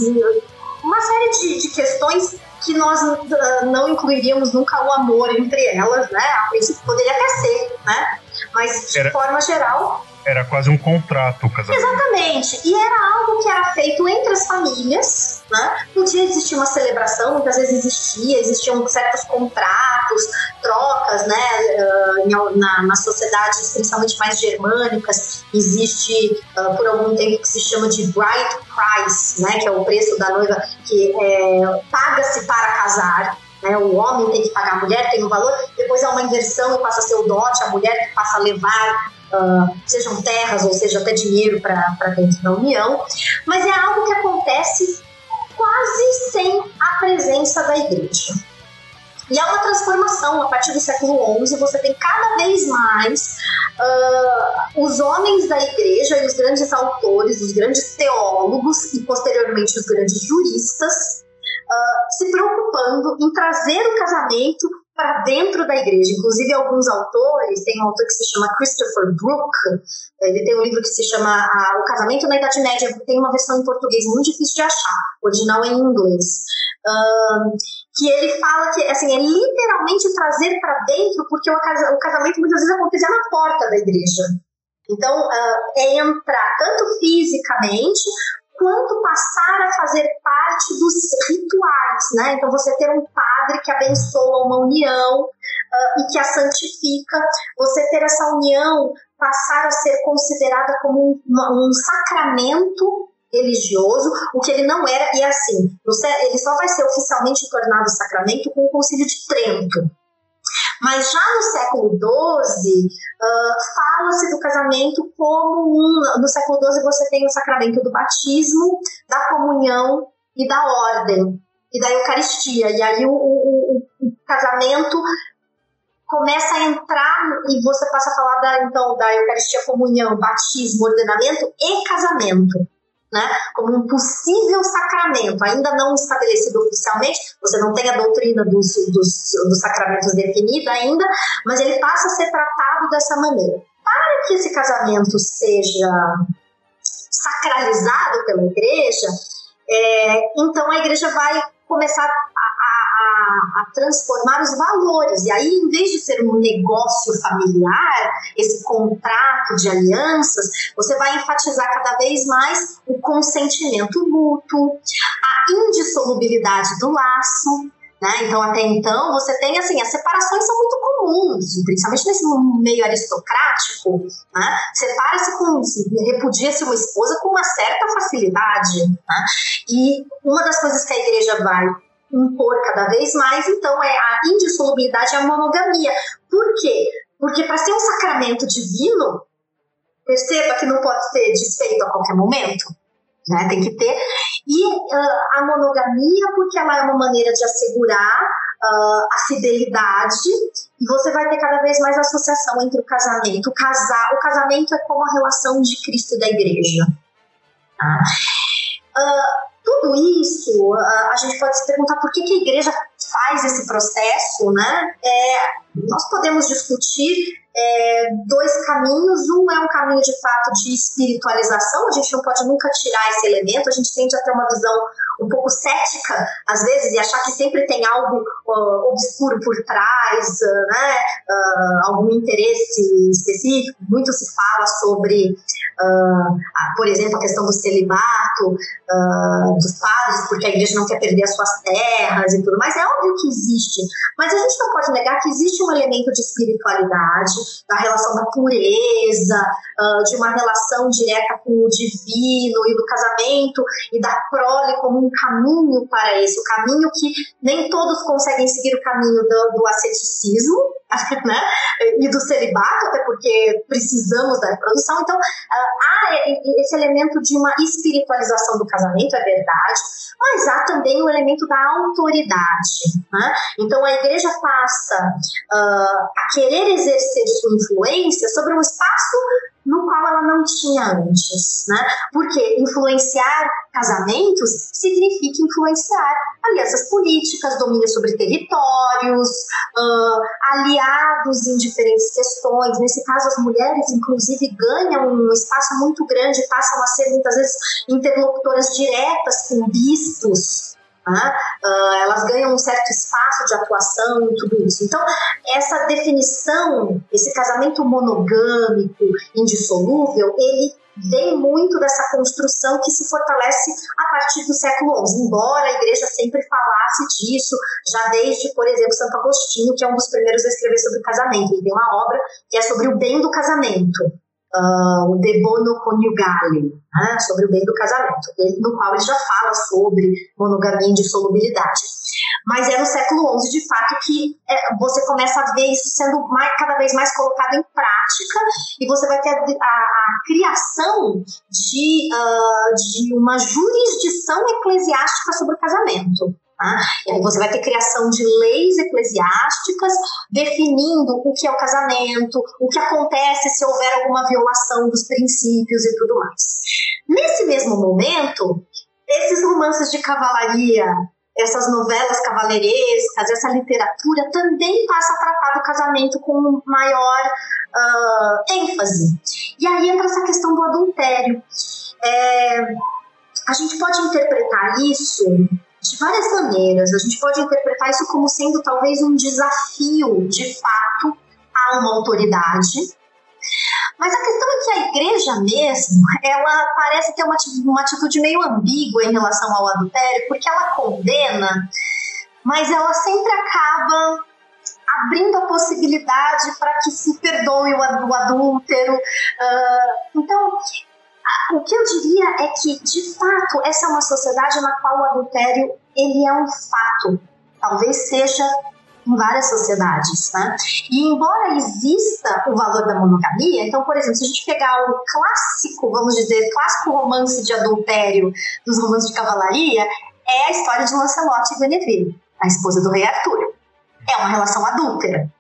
uma série de, de questões que nós uh, não incluiríamos nunca o amor entre elas, né? A princípio poderia até ser, né? Mas de Era... forma geral, era quase um contrato o casamento. Exatamente. E era algo que era feito entre as famílias, né? Podia existir uma celebração, muitas vezes existia, existiam certos contratos, trocas, né? Uh, na, nas sociedades, principalmente mais germânicas, existe uh, por algum tempo que se chama de bride price, né? Que é o preço da noiva que é, paga-se para casar. Né, o homem tem que pagar a mulher, tem um valor, depois há uma inversão e passa a ser o dote, a mulher que passa a levar Uh, sejam terras ou seja até dinheiro para dentro da União, mas é algo que acontece quase sem a presença da igreja. E é uma transformação a partir do século XI. Você tem cada vez mais uh, os homens da igreja e os grandes autores, os grandes teólogos e posteriormente os grandes juristas uh, se preocupando em trazer o casamento para dentro da igreja. Inclusive, alguns autores, tem um autor que se chama Christopher Brooke, ele tem um livro que se chama O Casamento na Idade Média, tem uma versão em português muito difícil de achar, original em inglês. Um, que ele fala que assim, é literalmente trazer para dentro, porque o casamento muitas vezes acontecia na porta da igreja. Então, uh, é entrar tanto fisicamente quanto passar a fazer parte dos rituais, né? Então você ter um padre que abençoa uma união uh, e que a santifica, você ter essa união passar a ser considerada como um, um sacramento religioso, o que ele não era, e assim, ele só vai ser oficialmente tornado sacramento com o Concílio de Trento, mas já no século XII, uh, fala-se do casamento como um. No século XII você tem o sacramento do batismo, da comunhão e da ordem, e da Eucaristia. E aí o, o, o casamento começa a entrar e você passa a falar da, então, da Eucaristia, comunhão, batismo, ordenamento e casamento né, como um possível sacramento, ainda não estabelecido oficialmente, você não tem a doutrina dos, dos, dos sacramentos definida ainda, mas ele passa a ser tratado dessa maneira. Para que esse casamento seja sacralizado pela igreja, é, então a igreja vai começar a transformar os valores. E aí, em vez de ser um negócio familiar, esse contrato de alianças, você vai enfatizar cada vez mais o consentimento mútuo, a indissolubilidade do laço. Né? Então, até então, você tem assim, as separações são muito comuns, principalmente nesse meio aristocrático. Né? Separa-se com, repudia-se uma esposa com uma certa facilidade. Né? E uma das coisas que a igreja vai impor cada vez mais, então é a indissolubilidade e a monogamia. Por quê? Porque para ser um sacramento divino, perceba que não pode ser desfeito a qualquer momento. Né? Tem que ter. E uh, a monogamia, porque ela é uma maneira de assegurar uh, a fidelidade, e você vai ter cada vez mais associação entre o casamento. O, casar, o casamento é como a relação de Cristo e da igreja. Tá? Uh, tudo isso, a, gente pode se perguntar por que, que a igreja faz esse processo, né? É, nós podemos discutir é, dois caminhos. Um é um caminho de fato de espiritualização, a gente não pode nunca tirar esse elemento, a gente tende a ter uma visão um pouco cética, às vezes, e achar que sempre tem algo uh, obscuro por trás, uh, né? Uh, algum interesse específico. Muito se fala sobre, a, por exemplo, a questão do celibato dos padres, porque a igreja não quer perder as suas terras e tudo mais. É óbvio que existe, mas a gente não pode negar que existe um elemento de espiritualidade, da relação da pureza, uh, de uma relação direta com o divino e do casamento e da prole como um caminho para esse, o caminho que nem todos conseguem seguir o caminho do, do asceticismo, né? E do celibato, até porque precisamos da reprodução. Então, uh, há esse elemento de uma espiritualização do casamento, é verdade, mas há também o elemento da autoridade. Né? Então, a igreja passa a querer exercer sua influência sobre um espaço no qual ela não tinha antes, né? Porque influenciar casamentos significa influenciar alianças políticas, domínio sobre territórios, uh, aliados em diferentes questões. Nesse caso, as mulheres, inclusive, ganham um espaço muito grande, passam a ser muitas vezes interlocutoras diretas com bispos, né? Uh, elas ganham um certo espaço de atuação e tudo isso. Então, essa definição, esse casamento monogâmico, indissolúvel, ele vem muito dessa construção que se fortalece a partir do século XI, embora a igreja sempre falasse disso, já desde, por exemplo, Santo Agostinho, que é um dos primeiros a escrever sobre casamento. Ele tem uma obra que é sobre o bem do casamento uh, o De Bono Coniugale, né, sobre o bem do casamento, no qual ele já fala sobre monogamia e indissolubilidade. Mas é no século XI, de fato, que é, você começa a ver isso sendo mais, cada vez mais colocado em prática e você vai ter a, a, a criação de, uh, de uma jurisdição eclesiástica sobre o casamento. Tá? Aí você vai ter criação de leis eclesiásticas definindo o que é o casamento, o que acontece se houver alguma violação dos princípios e tudo mais. Nesse mesmo momento, esses romances de cavalaria, essas novelas cavaleirescas, essa literatura também passa a tratar do casamento com maior uh, ênfase. E aí entra essa questão do adultério. É, a gente pode interpretar isso de várias maneiras. A gente pode interpretar isso como sendo talvez um desafio, de fato, a uma autoridade. Mas a questão é que a igreja mesmo, ela parece ter uma, uma atitude meio ambígua em relação ao adultério, porque ela condena, mas ela sempre acaba abrindo a possibilidade para que se perdoe o, adúltero. Uh, então, o que eu diria é que, de fato, essa é uma sociedade na qual o adultério ele é um fato. Talvez seja em várias sociedades, né? E embora exista o valor da monogamia, então, por exemplo, se a gente pegar o clássico, vamos dizer, clássico romance de adultério dos romances de cavalaria, é a história de Lancelot e Guinevere, a esposa do rei Arthur. É uma relação adúltera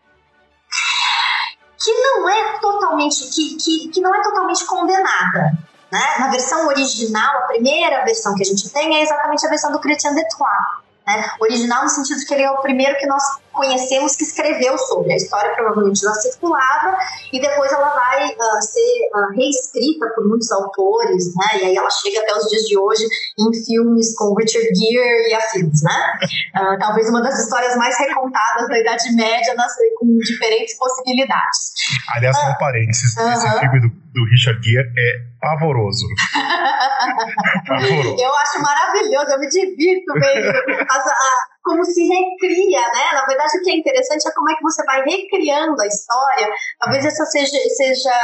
que não é totalmente que, que, que não é totalmente condenada. Né? Na versão original, a primeira versão que a gente tem é exatamente a versão do Chrétien de Troyes. Né? Original no sentido que ele é o primeiro que nós conhecemos que escreveu sobre. A história provavelmente já circulava e depois ela vai uh, ser uh, reescrita por muitos autores, né? E aí ela chega até os dias de hoje em filmes com Richard Gere e afins, né? Uh, talvez uma das histórias mais recontadas da Idade Média nas, com diferentes possibilidades. Aliás, só um parênteses, -huh. esse filme do, do Richard Gere é pavoroso. pavoroso. Eu acho maravilhoso, eu me divirto vendo as, a, como se recria, né? Na verdade, o que é interessante é como é que você vai recriando a história. Talvez essa seja, seja,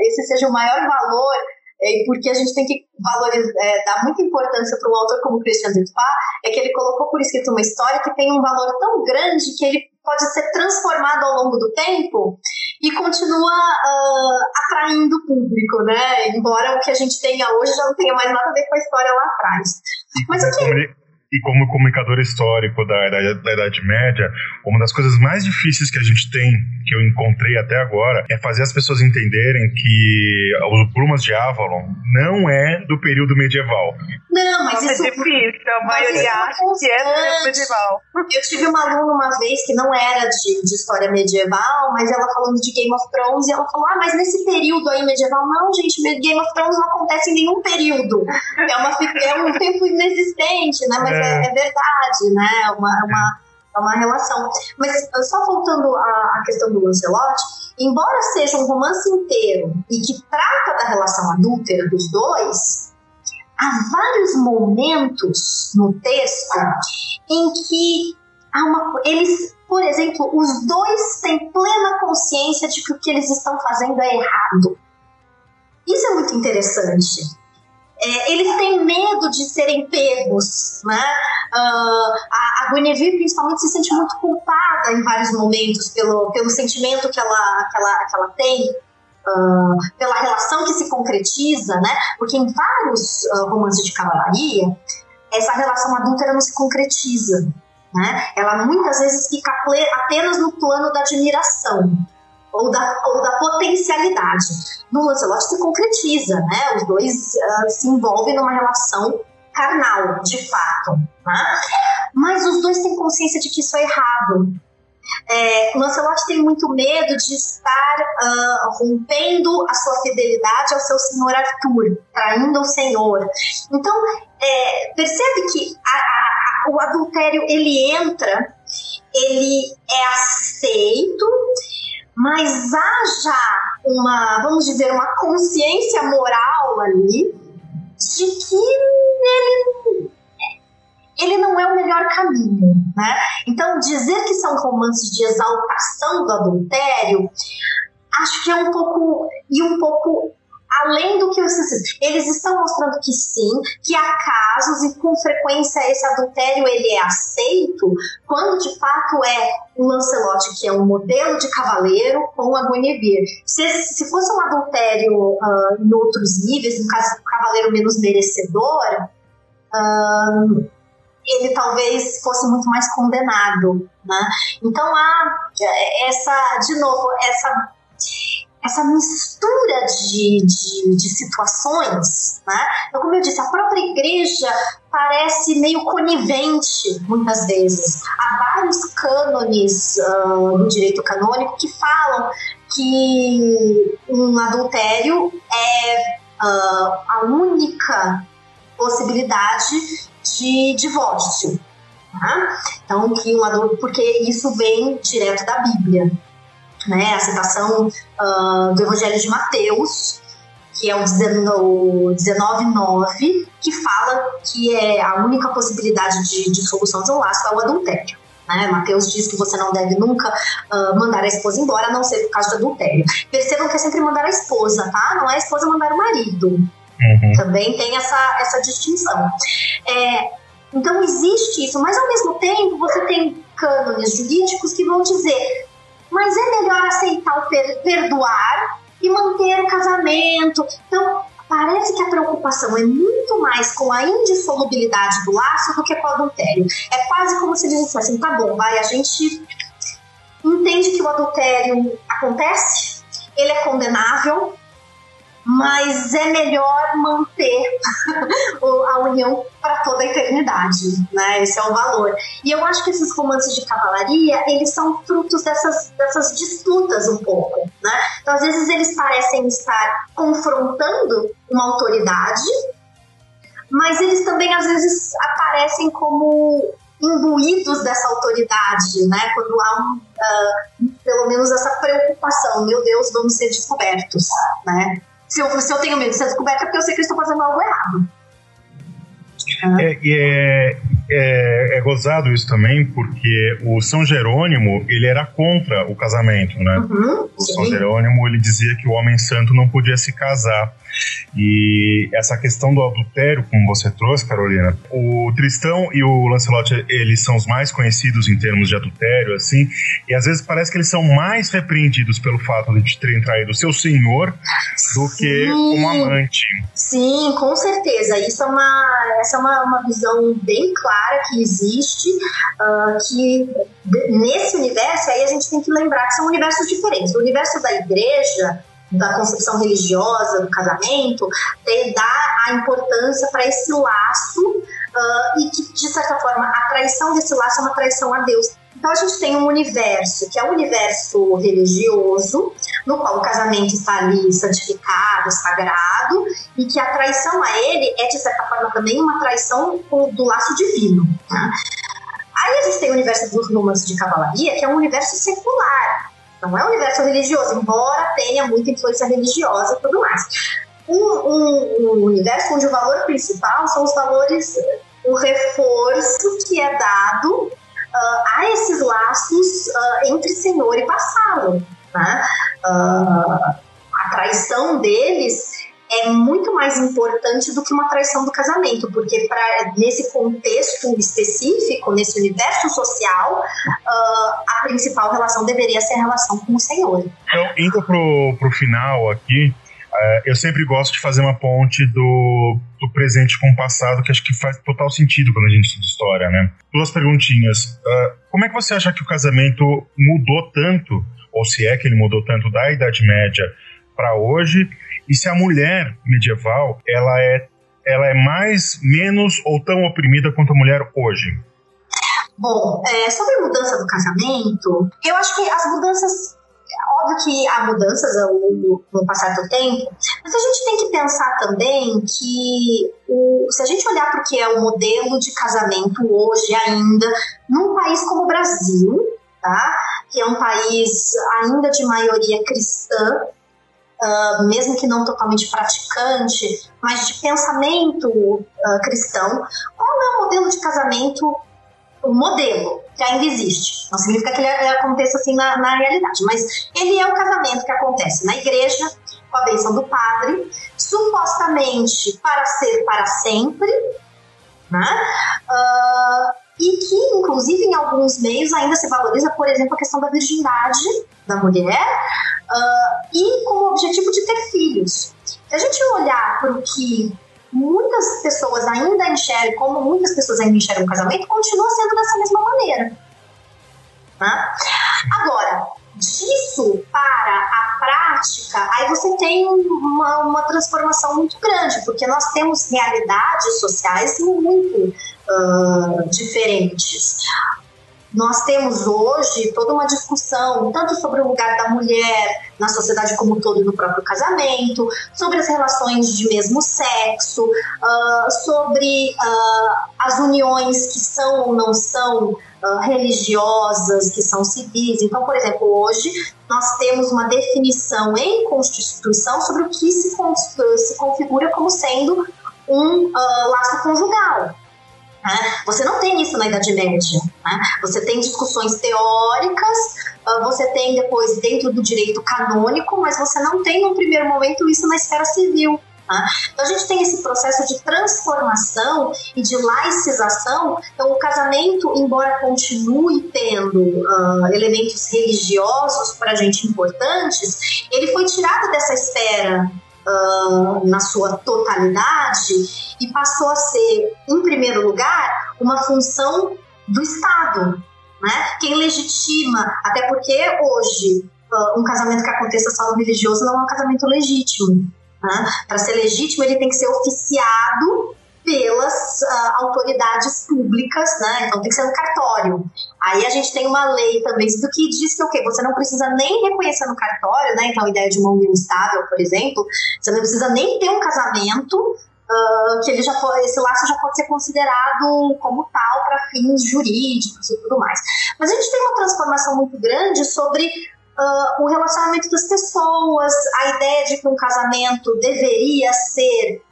esse seja o maior valor é, porque a gente tem que valorizar, é, dar muita importância para um autor como Christian Dupas, é que ele colocou por escrito uma história que tem um valor tão grande que ele pode ser transformado ao longo do tempo e continua uh, atraindo o público, né? Embora o que a gente tenha hoje já não tenha mais nada a ver com a história lá atrás. Mas o que e como comunicador histórico da, da, da, Idade Média, uma das coisas mais difíceis que a gente tem, que eu encontrei até agora, é fazer as pessoas entenderem que os Brumas de Avalon não é do período medieval. Não, mas isso é difícil, a maioria acha que é do período medieval. Eu tive uma aluna uma vez que não era de, de história medieval, mas ela falando de Game of Thrones, e ela falou: Ah, mas nesse período aí medieval, não, gente, Game of Thrones não acontece em nenhum período. É, uma, é um tempo inexistente, né? Mas é, é, é verdade, né? É uma, é uma, é uma relação. Mas só voltando à, à questão do Lancelot, embora seja um romance inteiro e que trata da relação adúltera dos dois, há vários momentos no texto em que há uma, eles, por exemplo, os dois têm plena consciência de que o que eles estão fazendo é errado. Isso é muito interessante. É, eles têm medo de serem pegos, né? Uh, a, a Guinevere principalmente se sente muito culpada em vários momentos pelo, pelo sentimento que ela, que ela, que ela tem uh, pela relação que se concretiza, né? Porque em vários uh, romances de cavalaria, essa relação adúltera não se concretiza, né? Ela muitas vezes fica apenas no plano da admiração ou da, ou da potencialidade. No Lancelot se concretiza, né? Os dois uh, se envolvem numa relação carnal, de fato. Né? Mas os dois têm consciência de que isso é errado. É, Lancelot tem muito medo de estar uh, rompendo a sua fidelidade ao seu senhor Arthur, traindo o senhor. Então, é, percebe que a, a, o adultério ele entra, ele é aceito, mas há já uma, vamos dizer, uma consciência moral ali de que ele ele não é o melhor caminho, né? Então, dizer que são romances de exaltação do adultério, acho que é um pouco e um pouco além do que eles estão mostrando que sim, que há casos e com frequência esse adultério ele é aceito quando de fato é o Lancelot que é um modelo de cavaleiro com a Guinevere. Se, se fosse um adultério uh, em outros níveis, no caso do cavaleiro menos merecedor, uh, ele talvez fosse muito mais condenado, né? Então há essa, de novo, essa essa mistura de, de, de, situações, né? Então, como eu disse, a própria igreja parece meio conivente muitas vezes. Há vários cânones uh, do direito canônico que falam que um adultério é uh, a única possibilidade de divórcio. Tá? Então, que um adulto, porque isso vem direto da Bíblia. Né? A citação uh, do Evangelho de Mateus, que é o 19,9, que fala que é a única possibilidade de, solução de um laço é o adultério. Né? Mateus diz que você não deve nunca uh, mandar a esposa embora, a não ser por causa de adultério. Percebam que é sempre mandar a esposa, tá? Não é a esposa mandar o marido. Uhum. Também tem essa, essa distinção. É, então existe isso, mas ao mesmo tempo você tem cânones jurídicos que vão dizer mas é melhor aceitar o per perdoar e manter o casamento. Então, parece que a preocupação é muito mais com a indissolubilidade do laço do que com o adultério. É quase como se dissesse assim, tá bom, vai, a gente entende que o adultério acontece, ele é condenável, mas é melhor manter a união para toda a eternidade, né? Esse é o valor. E eu acho que esses romances de cavalaria, eles são frutos dessas, dessas disputas um pouco, né? Então, às vezes eles parecem estar confrontando uma autoridade, mas eles também às vezes aparecem como imbuídos dessa autoridade, né? Quando há um, uh, pelo menos essa preocupação, meu Deus, vamos ser descobertos, né? Se eu, se eu tenho medo de ser descoberta, é porque eu sei que eu estou fazendo algo errado. É, é, é, é gozado isso também, porque o São Jerônimo, ele era contra o casamento, né? Uhum, o São Jerônimo, ele dizia que o homem santo não podia se casar. E essa questão do adultério, como você trouxe, Carolina, o Tristão e o Lancelot, eles são os mais conhecidos em termos de adultério, assim, e às vezes parece que eles são mais repreendidos pelo fato de terem traído o seu senhor do Sim. que um amante. Sim, com certeza. Isso é uma, essa é uma, uma visão bem clara que existe, uh, que nesse universo aí a gente tem que lembrar que são universos diferentes. O universo da igreja da concepção religiosa do casamento, de dar a importância para esse laço uh, e que, de certa forma, a traição desse laço é uma traição a Deus. Então a gente tem um universo que é o um universo religioso, no qual o casamento está ali santificado, sagrado, e que a traição a ele é, de certa forma, também uma traição do laço divino. Né? Aí a gente tem o universo dos romances de cavalaria, que é um universo secular, não é um universo religioso, embora tenha muita influência religiosa e tudo mais. um, um, um universo onde o valor principal são os valores, o reforço que é dado uh, a esses laços uh, entre senhor e vassalo. Né? Uh, a traição deles é muito mais importante do que uma traição do casamento, porque pra, nesse contexto específico, nesse universo social, uh, a principal relação deveria ser a relação com o Senhor. Então, indo pro, pro final aqui, uh, eu sempre gosto de fazer uma ponte do, do presente com o passado, que acho que faz total sentido quando a gente estuda história, né? Duas perguntinhas. Uh, como é que você acha que o casamento mudou tanto, ou se é que ele mudou tanto da Idade Média para hoje? E se a mulher medieval, ela é, ela é mais, menos ou tão oprimida quanto a mulher hoje? Bom, é, sobre a mudança do casamento, eu acho que as mudanças óbvio que há mudanças no, passar do tempo, mas a gente tem que pensar também que o, se a gente olhar para o que é o modelo de casamento hoje ainda, num país como o Brasil, tá? que é um país ainda de maioria cristã, uh, mesmo que não totalmente praticante, mas de pensamento uh, cristão, qual é o modelo de casamento, o modelo que ainda existe? Não significa que ele aconteça assim na, na realidade, mas ele é o casamento que acontece na igreja, com a bênção do padre, supostamente para ser para sempre, né? Uh, e que, inclusive, em alguns meios ainda se valoriza, por exemplo, a questão da virgindade da mulher uh, e com o objetivo de ter filhos. Se a gente olhar para o que muitas pessoas ainda enxergam, como muitas pessoas ainda enxergam o casamento, continua sendo dessa mesma maneira. Né? Agora, disso para a prática, aí você tem uma, uma transformação muito grande, porque nós temos realidades sociais muito uh, diferentes. Nós temos hoje toda uma discussão, tanto sobre o lugar da mulher na sociedade como um todo no próprio casamento, sobre as relações de mesmo sexo, uh, sobre uh, as uniões que são ou não são uh, religiosas, que são civis. Então, por exemplo, hoje nós temos uma definição em Constituição sobre o que se, se configura como sendo um laço conjugal. Né? Você não tem isso na Idade Média. Né? Você tem discussões teóricas, ah, você tem depois dentro do direito canônico, mas você não tem num primeiro momento isso na esfera civil. Né? Então a gente tem esse processo de transformação e de laicização. Então o casamento, embora continue tendo uh, elementos religiosos para a gente importantes, ele foi tirado dessa esfera uh, na sua totalidade e passou a ser, em primeiro lugar, uma função do Estado. Né? Quem legitima, até porque hoje uh, um casamento que aconteça no religioso não é um casamento legítimo. Né? Para ser legítimo, ele tem que ser oficiado pelas uh, autoridades públicas, né? Então tem que ser no cartório. Aí a gente tem uma lei também do que diz que o quê? Você não precisa nem reconhecer no cartório, né? Então a ideia de uma união estável, por exemplo, você não precisa nem ter um casamento uh, que ele já esse laço já pode ser considerado como tal para fins jurídicos e tudo mais. Mas a gente tem uma transformação muito grande sobre Uh, o relacionamento das pessoas, a ideia de que um casamento deveria ser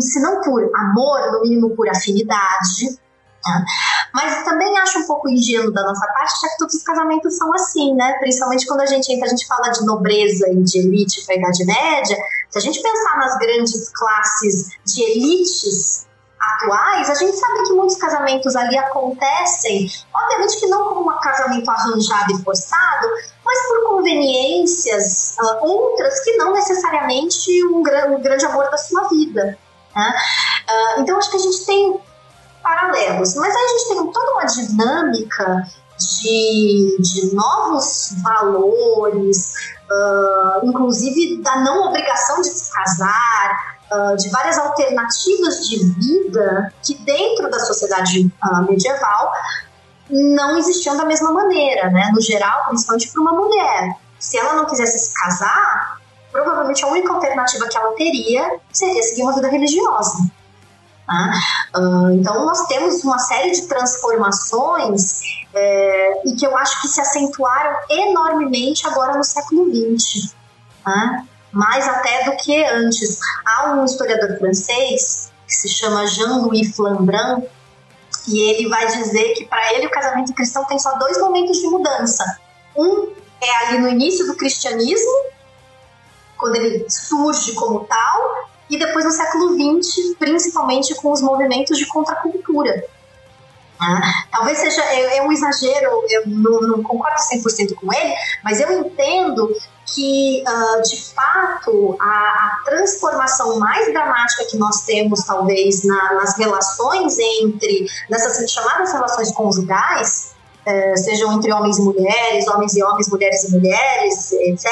se não por amor, no mínimo por afinidade. Tá? Mas também acho um pouco ingênuo da nossa parte, já que todos os casamentos são assim, né? Principalmente quando a gente entra, a gente fala de nobreza e de elite para a Idade Média. Se a gente pensar nas grandes classes de elites atuais, a gente sabe que muitos casamentos ali acontecem, obviamente que não como um casamento arranjado e forçado, mas por conveniências, uh, outras que não necessariamente um, um grande amor da sua vida. Né? Uh, então, acho que a gente tem paralelos, mas aí a gente tem toda uma dinâmica de, de novos valores, uh, inclusive da não obrigação de se casar, uh, de várias alternativas de vida que dentro da sociedade uh, medieval não existiam da mesma maneira, né? No geral, principalmente para uma mulher. Se ela não quisesse se casar, provavelmente a única alternativa que ela teria seria seguir uma vida religiosa. Né? Uh, então, nós temos uma série de transformações é, e que eu acho que se acentuaram enormemente agora no século XX. Né? mais até do que antes. Há um historiador francês que se chama Jean-Louis Flambrand e ele vai dizer que para ele o casamento cristão tem só dois momentos de mudança. Um é ali no início do cristianismo, quando ele surge como tal, e depois no século XX, principalmente com os movimentos de contracultura. Ah, talvez seja é, é, um exagero, eu não, não concordo 100% com ele, mas eu entendo que, uh, de fato, a, a, transformação mais dramática que nós temos, talvez, na, nas relações entre, nessas chamadas relações conjugais, uh, sejam entre homens e mulheres, homens e homens, mulheres e mulheres, etc.,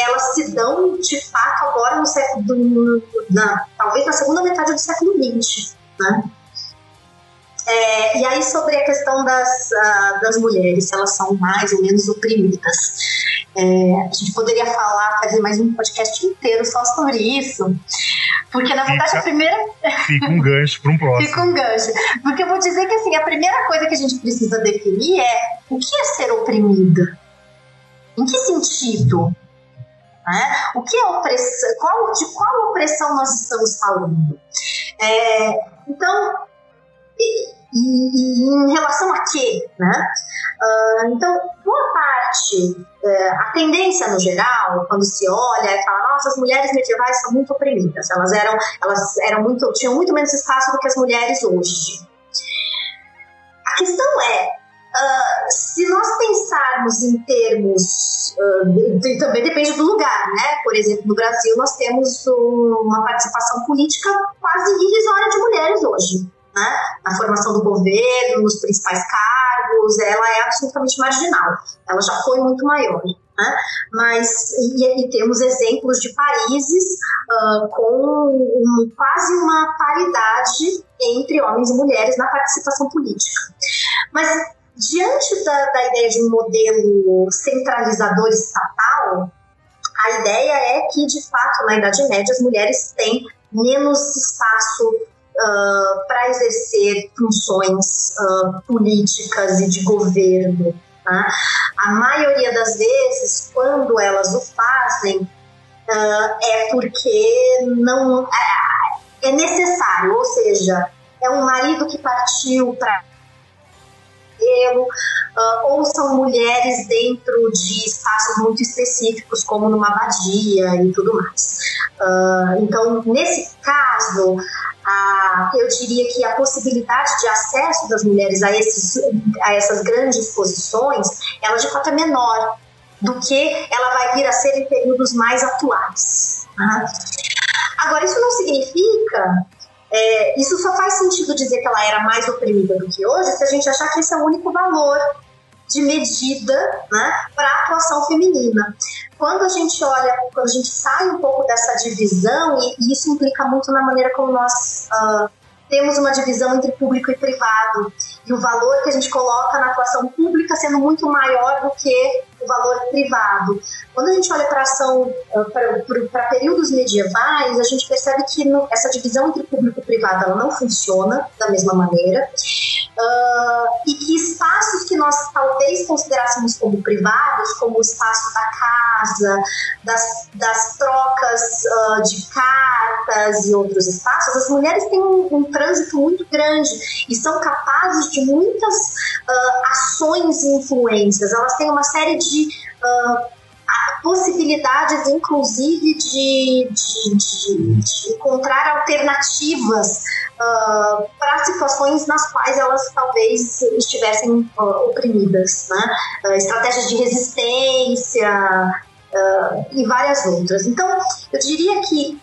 elas se dão, de fato, agora no século, na, talvez na segunda metade do século XX, né? É, e aí, sobre a questão das, uh, das mulheres, se elas são mais ou menos oprimidas. É, a gente poderia falar, fazer mais um podcast inteiro só sobre isso. Porque, na verdade, fica, a primeira. Fica um gancho para um próximo. fica um gancho. Porque eu vou dizer que, assim, a primeira coisa que a gente precisa definir é o que é ser oprimida? Em que sentido? Né? O que é opressão? Qual, de qual opressão nós estamos falando? É, então, e, e, em relação a quê, né? Uh, então, boa parte, uh, a tendência no geral, quando se olha e fala, nossa, as mulheres medievais são muito oprimidas, elas eram, elas eram muito, tinham muito menos espaço do que as mulheres hoje. A questão é, uh, se nós pensarmos em termos, uh, também depende do lugar, né? Por exemplo, no Brasil nós temos uma participação política quase irrisória de mulheres hoje né, na formação do governo, nos principais cargos, ela é absolutamente marginal. Ela já foi muito maior. Né? Mas e, e, temos exemplos de países uh, com um, quase uma paridade entre homens e mulheres na participação política. Mas diante da, da ideia de um modelo centralizador estatal, a ideia é que, de fato, na Idade Média, as mulheres têm menos espaço uh, para exercer funções uh, políticas e de governo. Tá? A maioria das vezes, quando elas o fazem, uh, é porque não é, é necessário, ou seja, é um marido que partiu para uh, ou são mulheres dentro de espaços muito específicos, como numa abadia e tudo mais. Uh, então, nesse caso, a, eu diria que a possibilidade de acesso das mulheres a, esses, a essas grandes posições, ela de fato é menor do que ela vai vir a ser em períodos mais atuais. Agora, isso não significa é, isso só faz sentido dizer que ela era mais oprimida do que hoje se a gente achar que esse é o único valor de medida né, para a atuação feminina. Quando a gente olha, quando a gente sai um pouco dessa divisão, e, e isso implica muito na maneira como nós uh, temos uma divisão entre público e privado, e o valor que a gente coloca na atuação pública sendo muito maior do que o valor privado. Quando a gente olha para ação para períodos medievais, a gente percebe que no, essa divisão entre público e privado ela não funciona da mesma maneira. Uh, e que espaços que nós talvez considerássemos como privados, como o espaço da casa, das, das trocas uh, de cartas e outros espaços, as mulheres têm um, um, trânsito muito grande e são capazes de muitas uh, ações e influências. Elas têm uma série de possibilidades, inclusive, de, de, de, de encontrar alternativas uh, para situações nas quais elas talvez estivessem uh, oprimidas, né? Uh, estratégias de resistência e várias outras. Então, eu diria que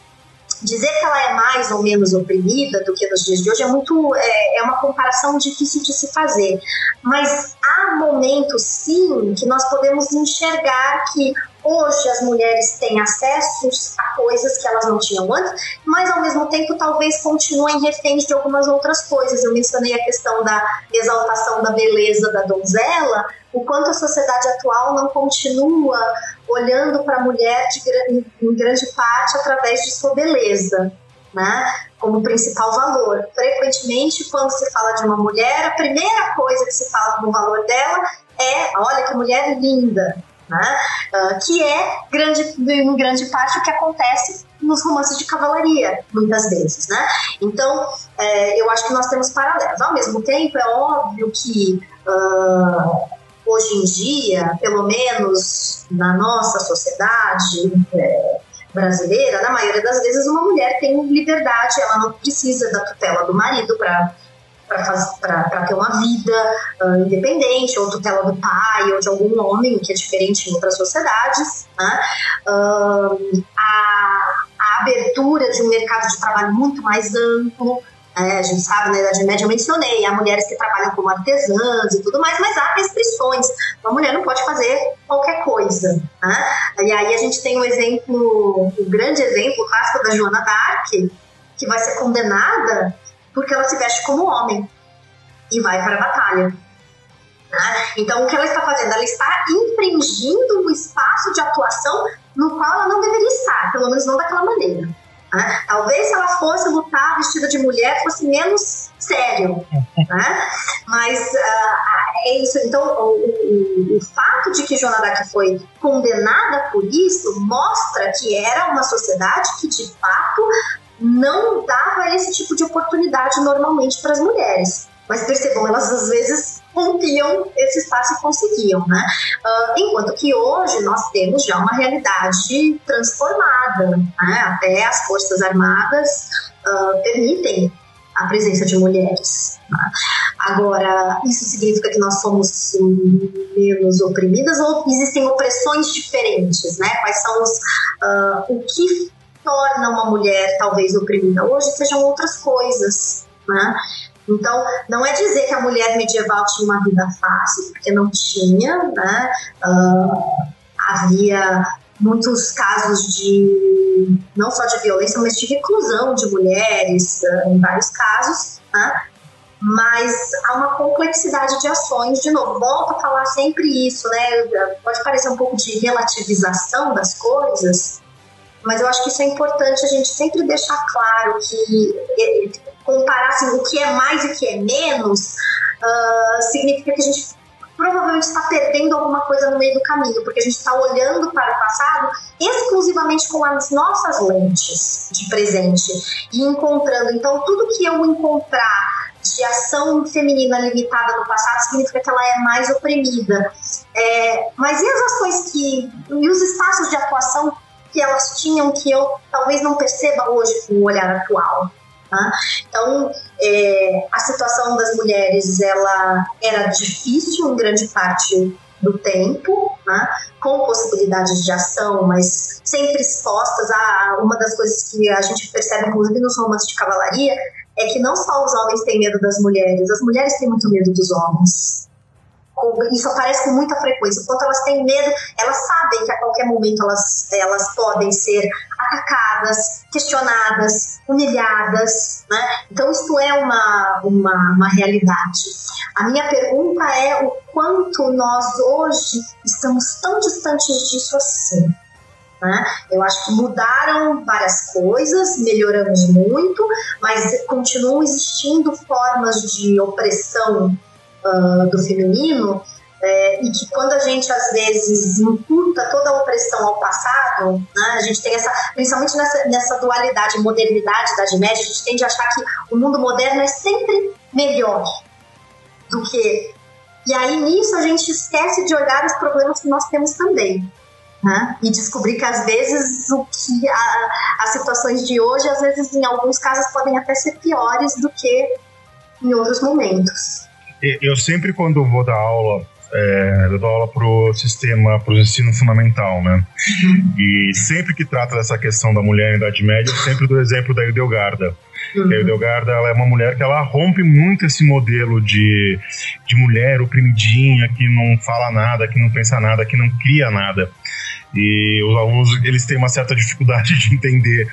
dizer que ela é mais ou menos oprimida do que nos dias de hoje é muito é, é, uma comparação difícil de se fazer. Mas há momentos sim que nós podemos enxergar que Hoje as mulheres têm acesso a coisas que elas não tinham antes, mas ao mesmo tempo talvez continuem reféns de algumas outras coisas. Eu mencionei a questão da exaltação da beleza da donzela, o quanto a sociedade atual não continua olhando para a mulher de, em grande parte através de sua beleza. Né, como principal valor. Frequentemente, quando se fala de uma mulher, a primeira coisa que se fala como valor dela é: olha que mulher linda, né? Uh, que é grande, em grande parte o que acontece nos romances de cavalaria, muitas vezes, né? Então, é, eu acho que nós temos paralelos. Ao mesmo tempo, é óbvio que uh, hoje em dia, pelo menos na nossa sociedade é, brasileira, na maioria das vezes, uma mulher tem liberdade, ela não precisa da tutela do marido para para ter uma vida uh, independente, ou tutela do pai, ou de algum homem, que é diferente em outras sociedades. Né? Uh, a, a, abertura de um mercado de trabalho muito mais amplo. É, a gente sabe, na Idade Média eu mencionei, há mulheres que trabalham como artesãs e tudo mais, mas há restrições. Uma mulher não pode fazer qualquer coisa. Né? E aí a gente tem um exemplo, um grande exemplo clássico da Joana d'Arc, que vai ser condenada porque ela se veste como homem e vai para a batalha. Né? Então, o que ela está fazendo? Ela está infringindo o espaço de atuação no qual ela não deveria estar, pelo menos não daquela maneira. Né? Talvez se ela fosse lutar vestida de mulher fosse menos sério, né? Mas uh, é isso. Então, o, o, o, fato de que Joana d'Arc foi condenada por isso mostra que era uma sociedade que de fato não dava esse tipo de oportunidade normalmente para as mulheres. Mas percebam, elas às vezes rompiam esse espaço e conseguiam, né? Uh, enquanto que hoje nós temos já uma realidade transformada, né? Até as Forças Armadas uh, permitem a presença de mulheres. Né? Agora, isso significa que nós somos menos oprimidas ou existem opressões diferentes, né? Quais são os... Uh, o que torna uma mulher talvez oprimida hoje sejam outras coisas, né? Então, não é dizer que a mulher medieval tinha uma vida fácil, porque não tinha, né? Uh, havia muitos casos de, não só de violência, mas de reclusão de mulheres, uh, em vários casos, né? mas há uma complexidade de ações. De novo, volto a falar sempre isso, né? Pode parecer um pouco de relativização das coisas, mas eu acho que isso é importante a gente sempre deixar claro que comparar assim, o que é mais e o que é menos uh, significa que a gente provavelmente está perdendo alguma coisa no meio do caminho, porque a gente está olhando para o passado exclusivamente com as nossas lentes de presente e encontrando. Então, tudo que eu encontrar de ação feminina limitada no passado significa que ela é mais oprimida. É, mas e as ações que. e os espaços de atuação que elas tinham que eu talvez não perceba hoje com o olhar atual. Tá? Então, é, a situação das mulheres ela era difícil em grande parte do tempo, né? com possibilidades de ação, mas sempre expostas a uma das coisas que a gente percebe, inclusive nos romances de cavalaria, é que não só os homens têm medo das mulheres, as mulheres têm muito medo dos homens isso aparece com muita frequência. Enquanto elas têm medo, elas sabem que a qualquer momento elas, elas podem ser atacadas, questionadas, humilhadas. Né? Então, isso é uma, uma, uma realidade. A minha pergunta é o quanto nós hoje estamos tão distantes disso assim. Né? Eu acho que mudaram várias coisas, melhoramos muito, mas continuam existindo formas de opressão uh, do feminino, é, e que quando a gente às vezes imputa toda a opressão ao passado, né, a gente tem essa, principalmente nessa, nessa dualidade modernidade, idade média, a gente tende a achar que o mundo moderno é sempre melhor do que. E aí nisso a gente esquece de olhar os problemas que nós temos também. Né? E descobrir que às vezes o que a, as situações de hoje, às vezes em alguns casos, podem até ser piores do que em outros momentos eu sempre, quando vou dar aula, é, eu dou aula pro sistema, pro ensino fundamental, né? Uhum. E sempre que trata dessa questão da mulher em Idade Média, eu sempre dou exemplo da Hildegarda. Uhum. A Hildegarda ela é uma mulher que ela rompe muito esse modelo de, de mulher oprimidinha, que não fala nada, que não pensa nada, que não cria nada. E os alunos, eles têm uma certa dificuldade de entender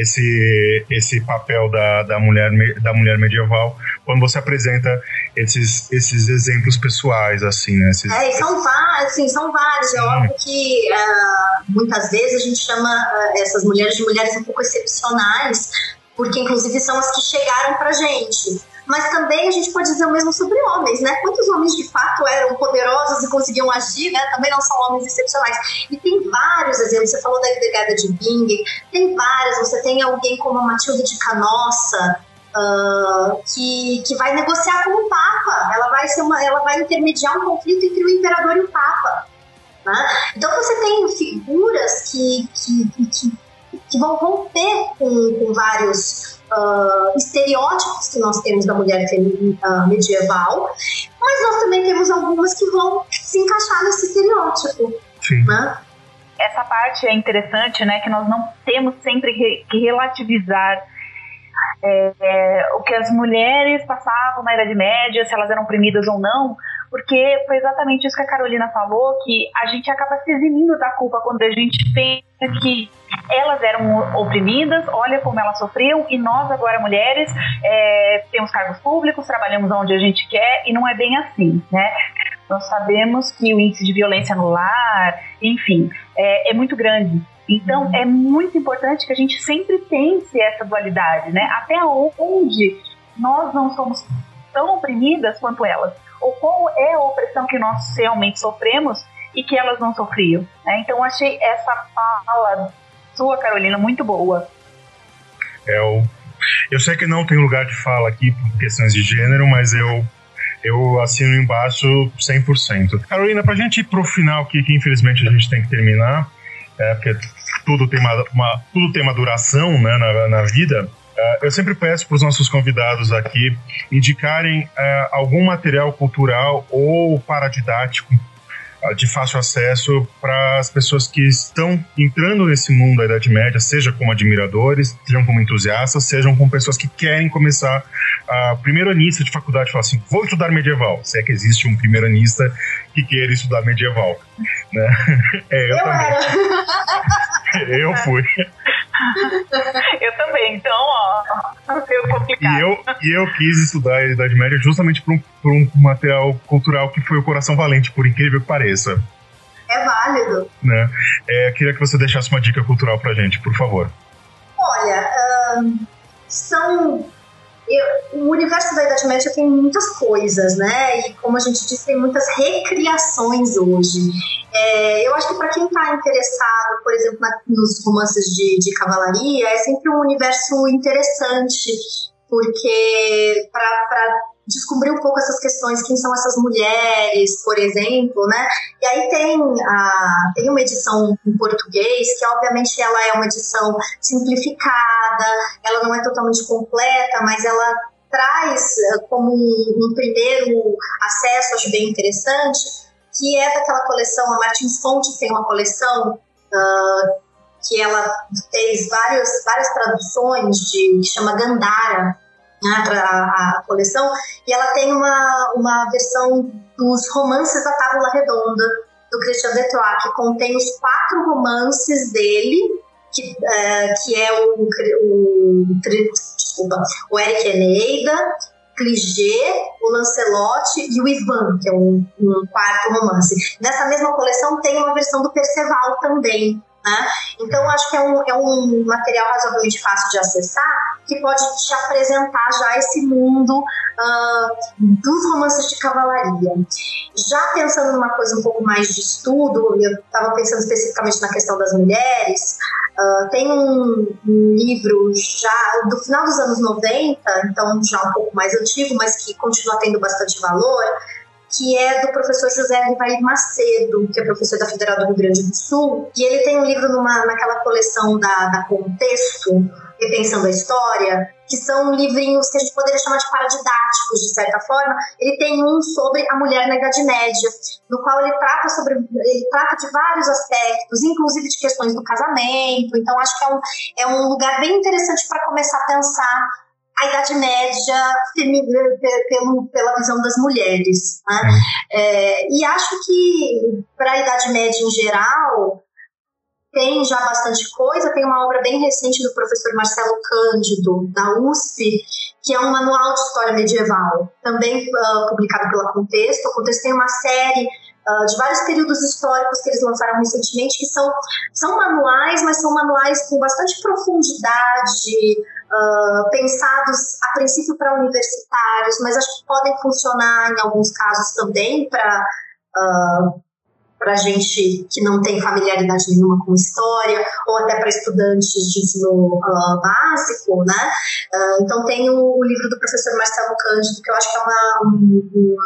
esse, esse papel da, da, mulher, da mulher medieval quando você apresenta esses, esses exemplos pessoais, assim, né? Esses... É, são vários, assim, são vários. É óbvio que uh, muitas vezes a gente chama uh, essas mulheres de mulheres um pouco excepcionais, porque inclusive são as que chegaram pra gente. Mas também a gente pode dizer o mesmo sobre homens, né? Quantos homens de fato eram poderosos e conseguiam agir, né? Também não são homens excepcionais. E tem vários exemplos, você falou da delegada de Bing, tem várias, você tem alguém como a Matilde de Canossa, Uh, que, que vai negociar com o Papa. Ela vai ser uma, ela vai intermediar um conflito entre o imperador e o Papa. Né? Então você tem figuras que, que, que, que vão romper com, com vários uh, estereótipos que nós temos da mulher uh, medieval, mas nós também temos algumas que vão se encaixar nesse estereótipo. Sim. Né? Essa parte é interessante, né? Que nós não temos sempre que relativizar é, é, o que as mulheres passavam na Idade Média, se elas eram oprimidas ou não, porque foi exatamente isso que a Carolina falou, que a gente acaba se eximindo da culpa quando a gente pensa que elas eram oprimidas, olha como elas sofriam, e nós agora mulheres é, temos cargos públicos, trabalhamos onde a gente quer, e não é bem assim, né? Nós sabemos que o índice de violência no lar, enfim, é, é muito grande. Então, é muito importante que a gente sempre pense essa dualidade, né? Até onde nós não somos tão oprimidas quanto elas, ou qual é a opressão que nós realmente sofremos e que elas não sofriam. Né? Então, achei essa fala sua, Carolina, muito boa. É, eu, eu sei que não tem lugar de fala aqui por questões de gênero, mas eu eu assino embaixo 100%. Carolina, pra gente ir pro final aqui, que infelizmente a gente tem que terminar, é, porque tudo tem uma, uma tudo tem uma duração né, na, na vida, eu sempre peço para os nossos convidados aqui indicarem uh, algum material cultural ou paradidático uh, de fácil acesso para as pessoas que estão entrando nesse mundo da Idade Média, seja como admiradores, sejam como entusiastas, sejam como pessoas que querem começar a primeiro anista de faculdade falar assim, vou estudar medieval, se é que existe um primeiro anista que queira estudar medieval. Né? É, eu, eu também. eu fui. eu também, então, ó, foi complicado. E eu, e eu quis estudar a Idade Média justamente por um, por um material cultural que foi o Coração Valente, por incrível que pareça. É válido. Né? É, queria que você deixasse uma dica cultural pra gente, por favor. Olha, um, são o universo da Idade Média tem muitas coisas, né? E como a gente disse, tem muitas recriações hoje. É, eu acho que para quem está interessado, por exemplo, na, nos romances de, de cavalaria, é sempre um universo interessante, porque para descobrir um pouco essas questões, quem são essas mulheres, por exemplo, né? E aí tem, a, tem uma edição em português, que obviamente ela é uma edição simplificada, ela não é totalmente completa, mas ela traz eh, como um, um primeiro acesso, acho bem interessante, que é daquela coleção, a Martins Fontes tem uma coleção uh, que ela fez várias, várias traduções de, que chama Gandara, né, a, a, coleção, e ela tem uma, uma versão dos romances da Tábula Redonda, do Christian Detroit, que contém os quatro romances dele, que, é, que é o, o, desculpa, o Eric Eneida, Cligé, o Lancelot e o Ivan, que é um, um quarto romance. Nessa mesma coleção tem uma versão do Perceval também, né? Então, acho que é um, é um material razoavelmente fácil de acessar que pode te apresentar já esse mundo uh, dos romances de cavalaria. Já pensando numa coisa um pouco mais de estudo, eu estava pensando especificamente na questão das mulheres, uh, tem um, livro já do final dos anos 90, então já um pouco mais antigo, mas que continua tendo bastante valor, que é do professor José Rivair Macedo, que é professor da Federal do Rio Grande do Sul, e ele tem um livro numa, naquela coleção da, da Contexto, Repensando a História, que são livrinhos que a gente poderia chamar de paradidáticos, de certa forma. Ele tem um sobre a mulher na Idade Média, no qual ele trata sobre ele trata de vários aspectos, inclusive de questões do casamento. Então acho que é um, é um lugar bem interessante para começar a pensar a Idade Média pelo, pela visão das mulheres. Né? É, e acho que para a Idade Média em geral tem já bastante coisa. Tem uma obra bem recente do professor Marcelo Cândido, da USP, que é um manual de história medieval, também uh, publicado pela Contexto. O Contexto tem uma série Uh, de vários períodos históricos que eles lançaram recentemente, que são, são manuais, mas são manuais com bastante profundidade, uh, pensados a princípio para universitários, mas acho que podem funcionar em alguns casos também para uh, para gente que não tem familiaridade nenhuma com história, ou até para estudantes de ensino uh, básico, né? Uh, então tem o, o, livro do professor Marcelo Cândido, que eu acho que é uma, um, um,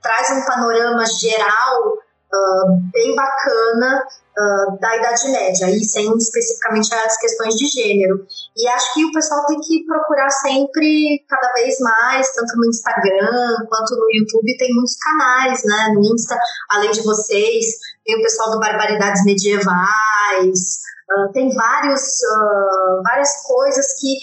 traz um panorama geral uh, bem bacana uh, da Idade Média, e sem especificamente as questões de gênero. E acho que o pessoal tem que procurar sempre, cada vez mais, tanto no Instagram quanto no YouTube, tem muitos canais, né? No Insta, além de vocês, tem o pessoal do Barbaridades Medievais. Uh, tem vários, uh, várias coisas que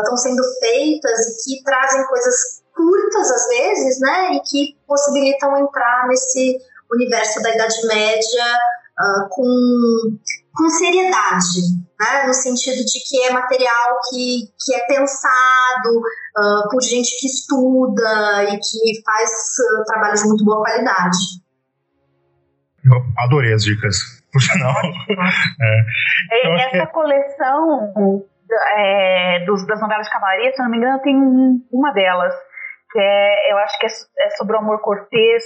estão sendo feitas e que trazem coisas curtas às vezes, né, e que possibilitam entrar nesse universo da Idade Média uh, com, com seriedade, né? no sentido de que é material que, que é pensado uh, por gente que estuda e que faz uh, trabalho de muito boa qualidade. Eu adorei as dicas, por sinal. é. Essa que... coleção é, dos, das novelas de cavalaria, se eu não me engano, tem uma delas, que é, eu acho que é, é sobre o amor cortês,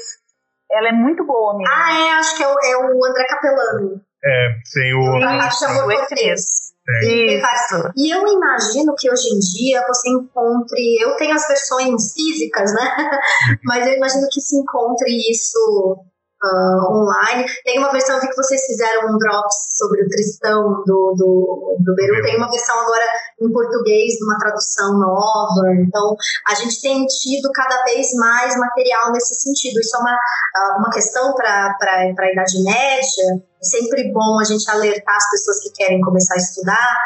ela é muito boa mesmo. Ah, é, acho que é o, é o André Capelano. É, tem o. Isso, chamou Cortez. Isso. E eu imagino que hoje em dia você encontre. Eu tenho as versões físicas, né? Mas eu imagino que se encontre isso uh, online. Tem uma versão, vi que vocês fizeram um drops sobre o Tristão do, do, do Beru. Tem uma versão agora em português, numa tradução nova. Então, a gente tem tido cada vez mais material nesse sentido. Isso é uma, uh, uma questão para a Idade Média sempre bom a gente alertar as pessoas que querem começar a estudar,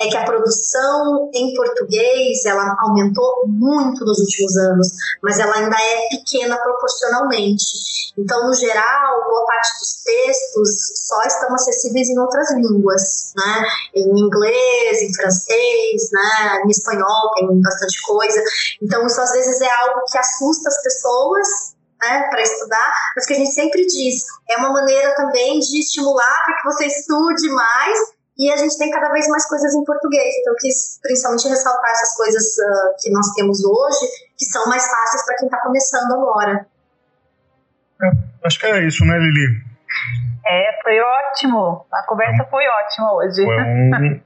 é que a produção em português, ela aumentou muito nos últimos anos, mas ela ainda é pequena proporcionalmente. Então, no geral, boa parte dos textos só estão acessíveis em outras línguas, né? Em inglês, em francês, né? Em espanhol tem bastante coisa. Então, isso às vezes é algo que assusta as pessoas, né, para estudar, mas que a gente sempre diz, é uma maneira também de estimular para que você estude mais e a gente tem cada vez mais coisas em português. Então, eu quis principalmente ressaltar essas coisas uh, que nós temos hoje, que são mais fáceis para quem está começando agora. É, acho que é isso, né, Lili? É, foi ótimo. A conversa foi ótima hoje. Foi um,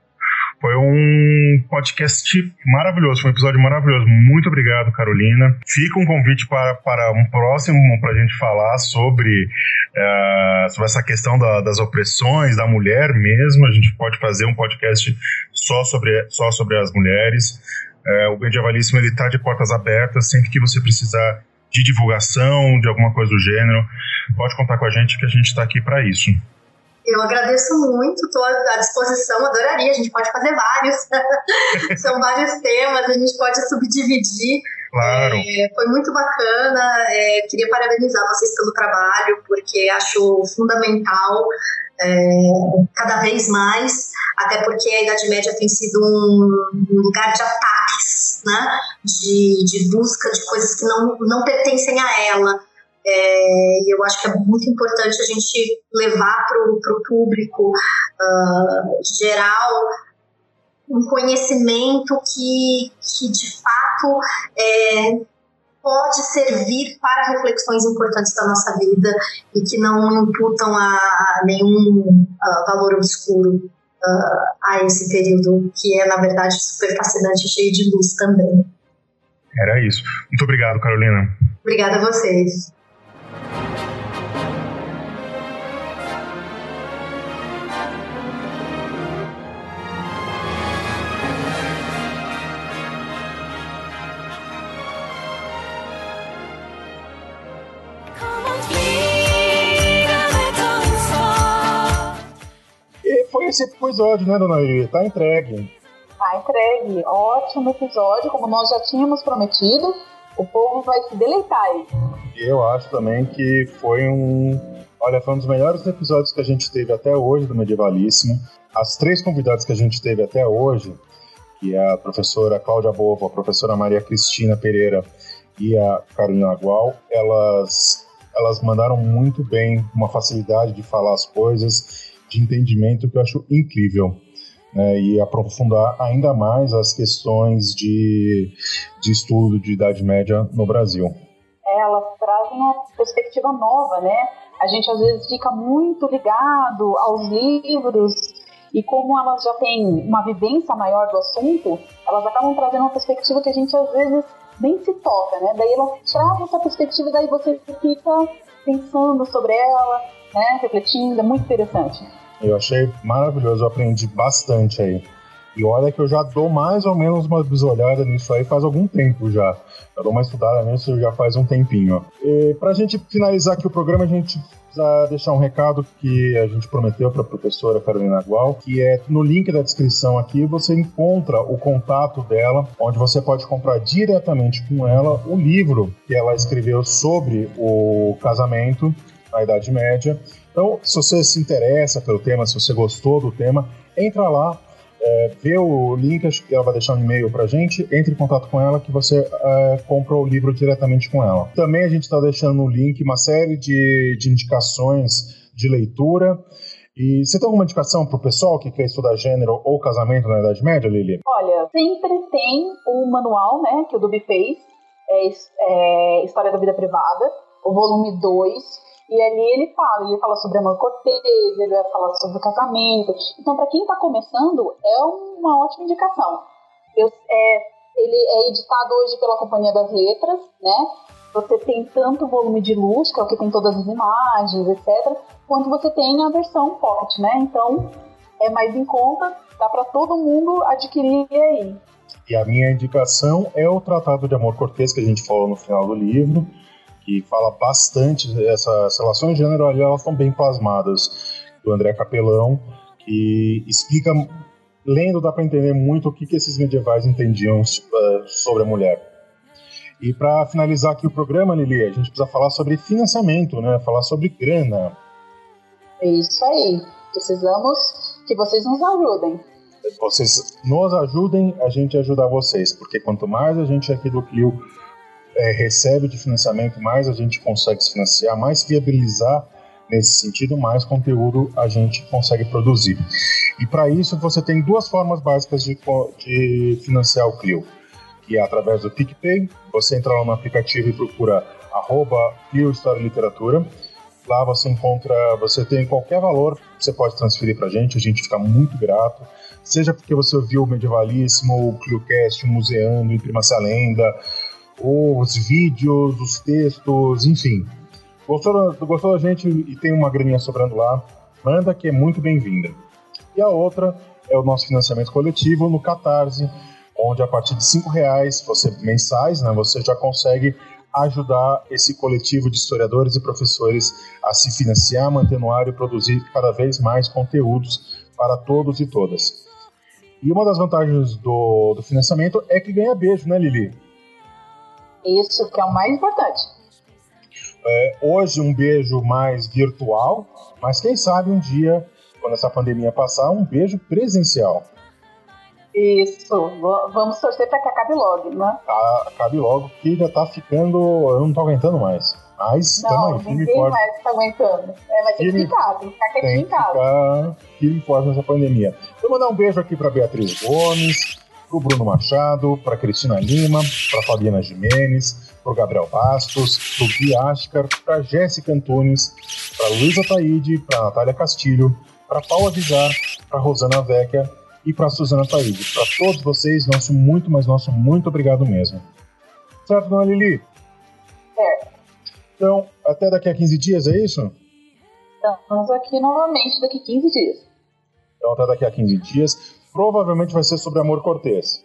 Foi um podcast maravilhoso, foi um episódio maravilhoso. Muito obrigado, Carolina. Fica um convite para, para um próximo para a gente falar sobre, uh, sobre essa questão da, das opressões da mulher mesmo. A gente pode fazer um podcast só sobre, só sobre as mulheres. Uh, o Medievalíssimo está de portas abertas sempre que você precisar de divulgação, de alguma coisa do gênero. Pode contar com a gente que a gente está aqui para isso. Eu agradeço muito, estou à disposição, adoraria. A gente pode fazer vários, são vários temas, a gente pode subdividir. Claro. É, foi muito bacana. É, queria parabenizar vocês pelo trabalho, porque acho fundamental é, cada vez mais, até porque a Idade Média tem sido um, lugar de ataques, né? de, de busca de coisas que não, não pertencem a ela. É, e eu acho que é muito importante a gente levar para o público uh, geral um conhecimento que, que de fato é, pode servir para reflexões importantes da nossa vida e que não imputam a, a nenhum uh, valor obscuro uh, a esse período, que é, na verdade, super fascinante e cheio de luz também. Era isso. Muito obrigado, Carolina. Obrigada a vocês. Esse episódio, né, dona Lili? Tá entregue. Tá entregue. Ótimo episódio, como nós já tínhamos prometido. O povo vai se deleitar aí. Eu acho também que foi um. Olha, foi um dos melhores episódios que a gente teve até hoje do Medievalíssimo. As três convidadas que a gente teve até hoje, que é a professora Cláudia Bovo, a professora Maria Cristina Pereira e a Carolina Agual, elas, elas mandaram muito bem, uma facilidade de falar as coisas, de entendimento que eu acho incrível. né, e aprofundar ainda mais as questões de, de estudo de Idade Média no Brasil. É, elas trazem uma perspectiva nova, né? A gente às vezes fica muito ligado aos livros e como elas já têm uma vivência maior do assunto, elas acabam trazendo uma perspectiva que a gente às vezes nem se toca, né? Daí ela traz essa perspectiva, daí você fica pensando sobre ela, né? Refletindo, é muito interessante. Eu achei maravilhoso, eu aprendi bastante aí. E olha que eu já dou mais ou menos uma bisolhada nisso aí faz algum tempo já. Eu dou uma estudada nisso já faz um tempinho. E pra gente finalizar aqui o programa, a gente precisa deixar um recado que a gente prometeu para a professora Carolina Gual, que é no link da descrição aqui você encontra o contato dela, onde você pode comprar diretamente com ela o livro que ela escreveu sobre o casamento na Idade Média. Então, se você se interessa pelo tema, se você gostou do tema, entra lá, é, vê o link, acho que ela vai deixar um e-mail pra gente, entre em contato com ela que você é, compra o livro diretamente com ela. Também a gente está deixando no link uma série de, de indicações de leitura. E você tem alguma indicação para o pessoal que quer estudar gênero ou casamento na Idade Média, Lili? Olha, sempre tem o manual, né, que o Dubi fez, é, é História da Vida Privada, o volume 2, e ali ele fala, ele fala sobre amor cortês, ele vai falar sobre casamento. Então, para quem está começando, é uma ótima indicação. Eu, é, ele é editado hoje pela Companhia das Letras, né? Você tem tanto volume de luz, que é o que tem todas as imagens, etc., quanto você tem a versão pocket, né? Então, é mais em conta, dá para todo mundo adquirir aí. E a minha indicação é o Tratado de Amor Cortês, que a gente falou no final do livro que fala bastante essas relações de gênero ali elas estão bem plasmadas do André Capelão que explica lendo dá para entender muito o que, que esses medievais entendiam uh, sobre a mulher. E para finalizar aqui o programa Lili a gente precisa falar sobre financiamento né? Falar sobre grana. É isso aí. Precisamos que vocês nos ajudem. Vocês nos ajudem a gente ajudar vocês porque quanto mais a gente aqui do Clio é, recebe de financiamento, mais a gente consegue se financiar, mais viabilizar nesse sentido, mais conteúdo a gente consegue produzir. E para isso você tem duas formas básicas de, de financiar o Clio, que é através do PicPay, você entra lá no aplicativo e procura arroba Clio História e Literatura, lá você encontra, você tem qualquer valor, você pode transferir para a gente, a gente fica muito grato, seja porque você ouviu o Medievalíssimo, o ClioCast, o Museando, Imprima-se a Lenda, os vídeos, os textos, enfim. Gostou, gostou da gente e tem uma graninha sobrando lá? Manda que é muito bem-vinda. E a outra é o nosso financiamento coletivo no Catarse, onde a partir de cinco reais, você mensais, né, você já consegue ajudar esse coletivo de historiadores e professores a se financiar, manter no ar e produzir cada vez mais conteúdos para todos e todas. E uma das vantagens do, do financiamento é que ganha beijo, né, Lili? Isso que é o mais importante. É, hoje um beijo mais virtual, mas quem sabe um dia, quando essa pandemia passar, um beijo presencial. Isso, vamos torcer para que acabe logo, né? Acabe logo, que já tá ficando. Eu não tô aguentando mais. Mas não, aí, firme ninguém mais tá aguentando. É, mas tem que ficar, tem que ficar quietinho em casa. Ficar firme forte nessa pandemia. Vou mandar um beijo aqui para Beatriz Gomes, para o Bruno Machado, para Cristina Lima, para Fabiana Jimenez, para o Gabriel Bastos, para o Gui Ascar, para Jéssica Antunes, para Luísa Taide, para Natália Castilho, para Paula Vizar, para Rosana Vecchia e para Suzana Taide. Para todos vocês, nosso muito, mas nosso muito obrigado mesmo. Certo, dona Lili? É. Então, até daqui a 15 dias, é isso? Estamos aqui novamente daqui a 15 dias. Então, até daqui a 15 dias provavelmente vai ser sobre amor cortês.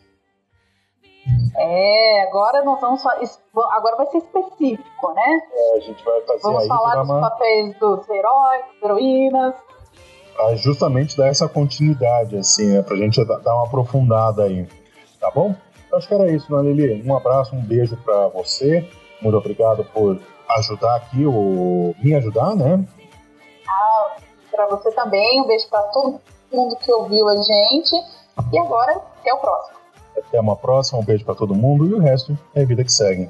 É, agora nós vamos agora vai ser específico, né? É, a gente vai fazer Vamos falar dos uma... papéis dos heróis, heroínas. Pra justamente dar essa continuidade, assim, né? Pra gente dar uma aprofundada aí. Tá bom? Eu acho que era isso, né, Lili? Um abraço, um beijo pra você. Muito obrigado por ajudar aqui, o me ajudar, né? Ah, pra você também. Um beijo pra todo mundo que ouviu a gente. E agora, até o próximo. Até uma próxima, um beijo para todo mundo e o resto é vida que segue.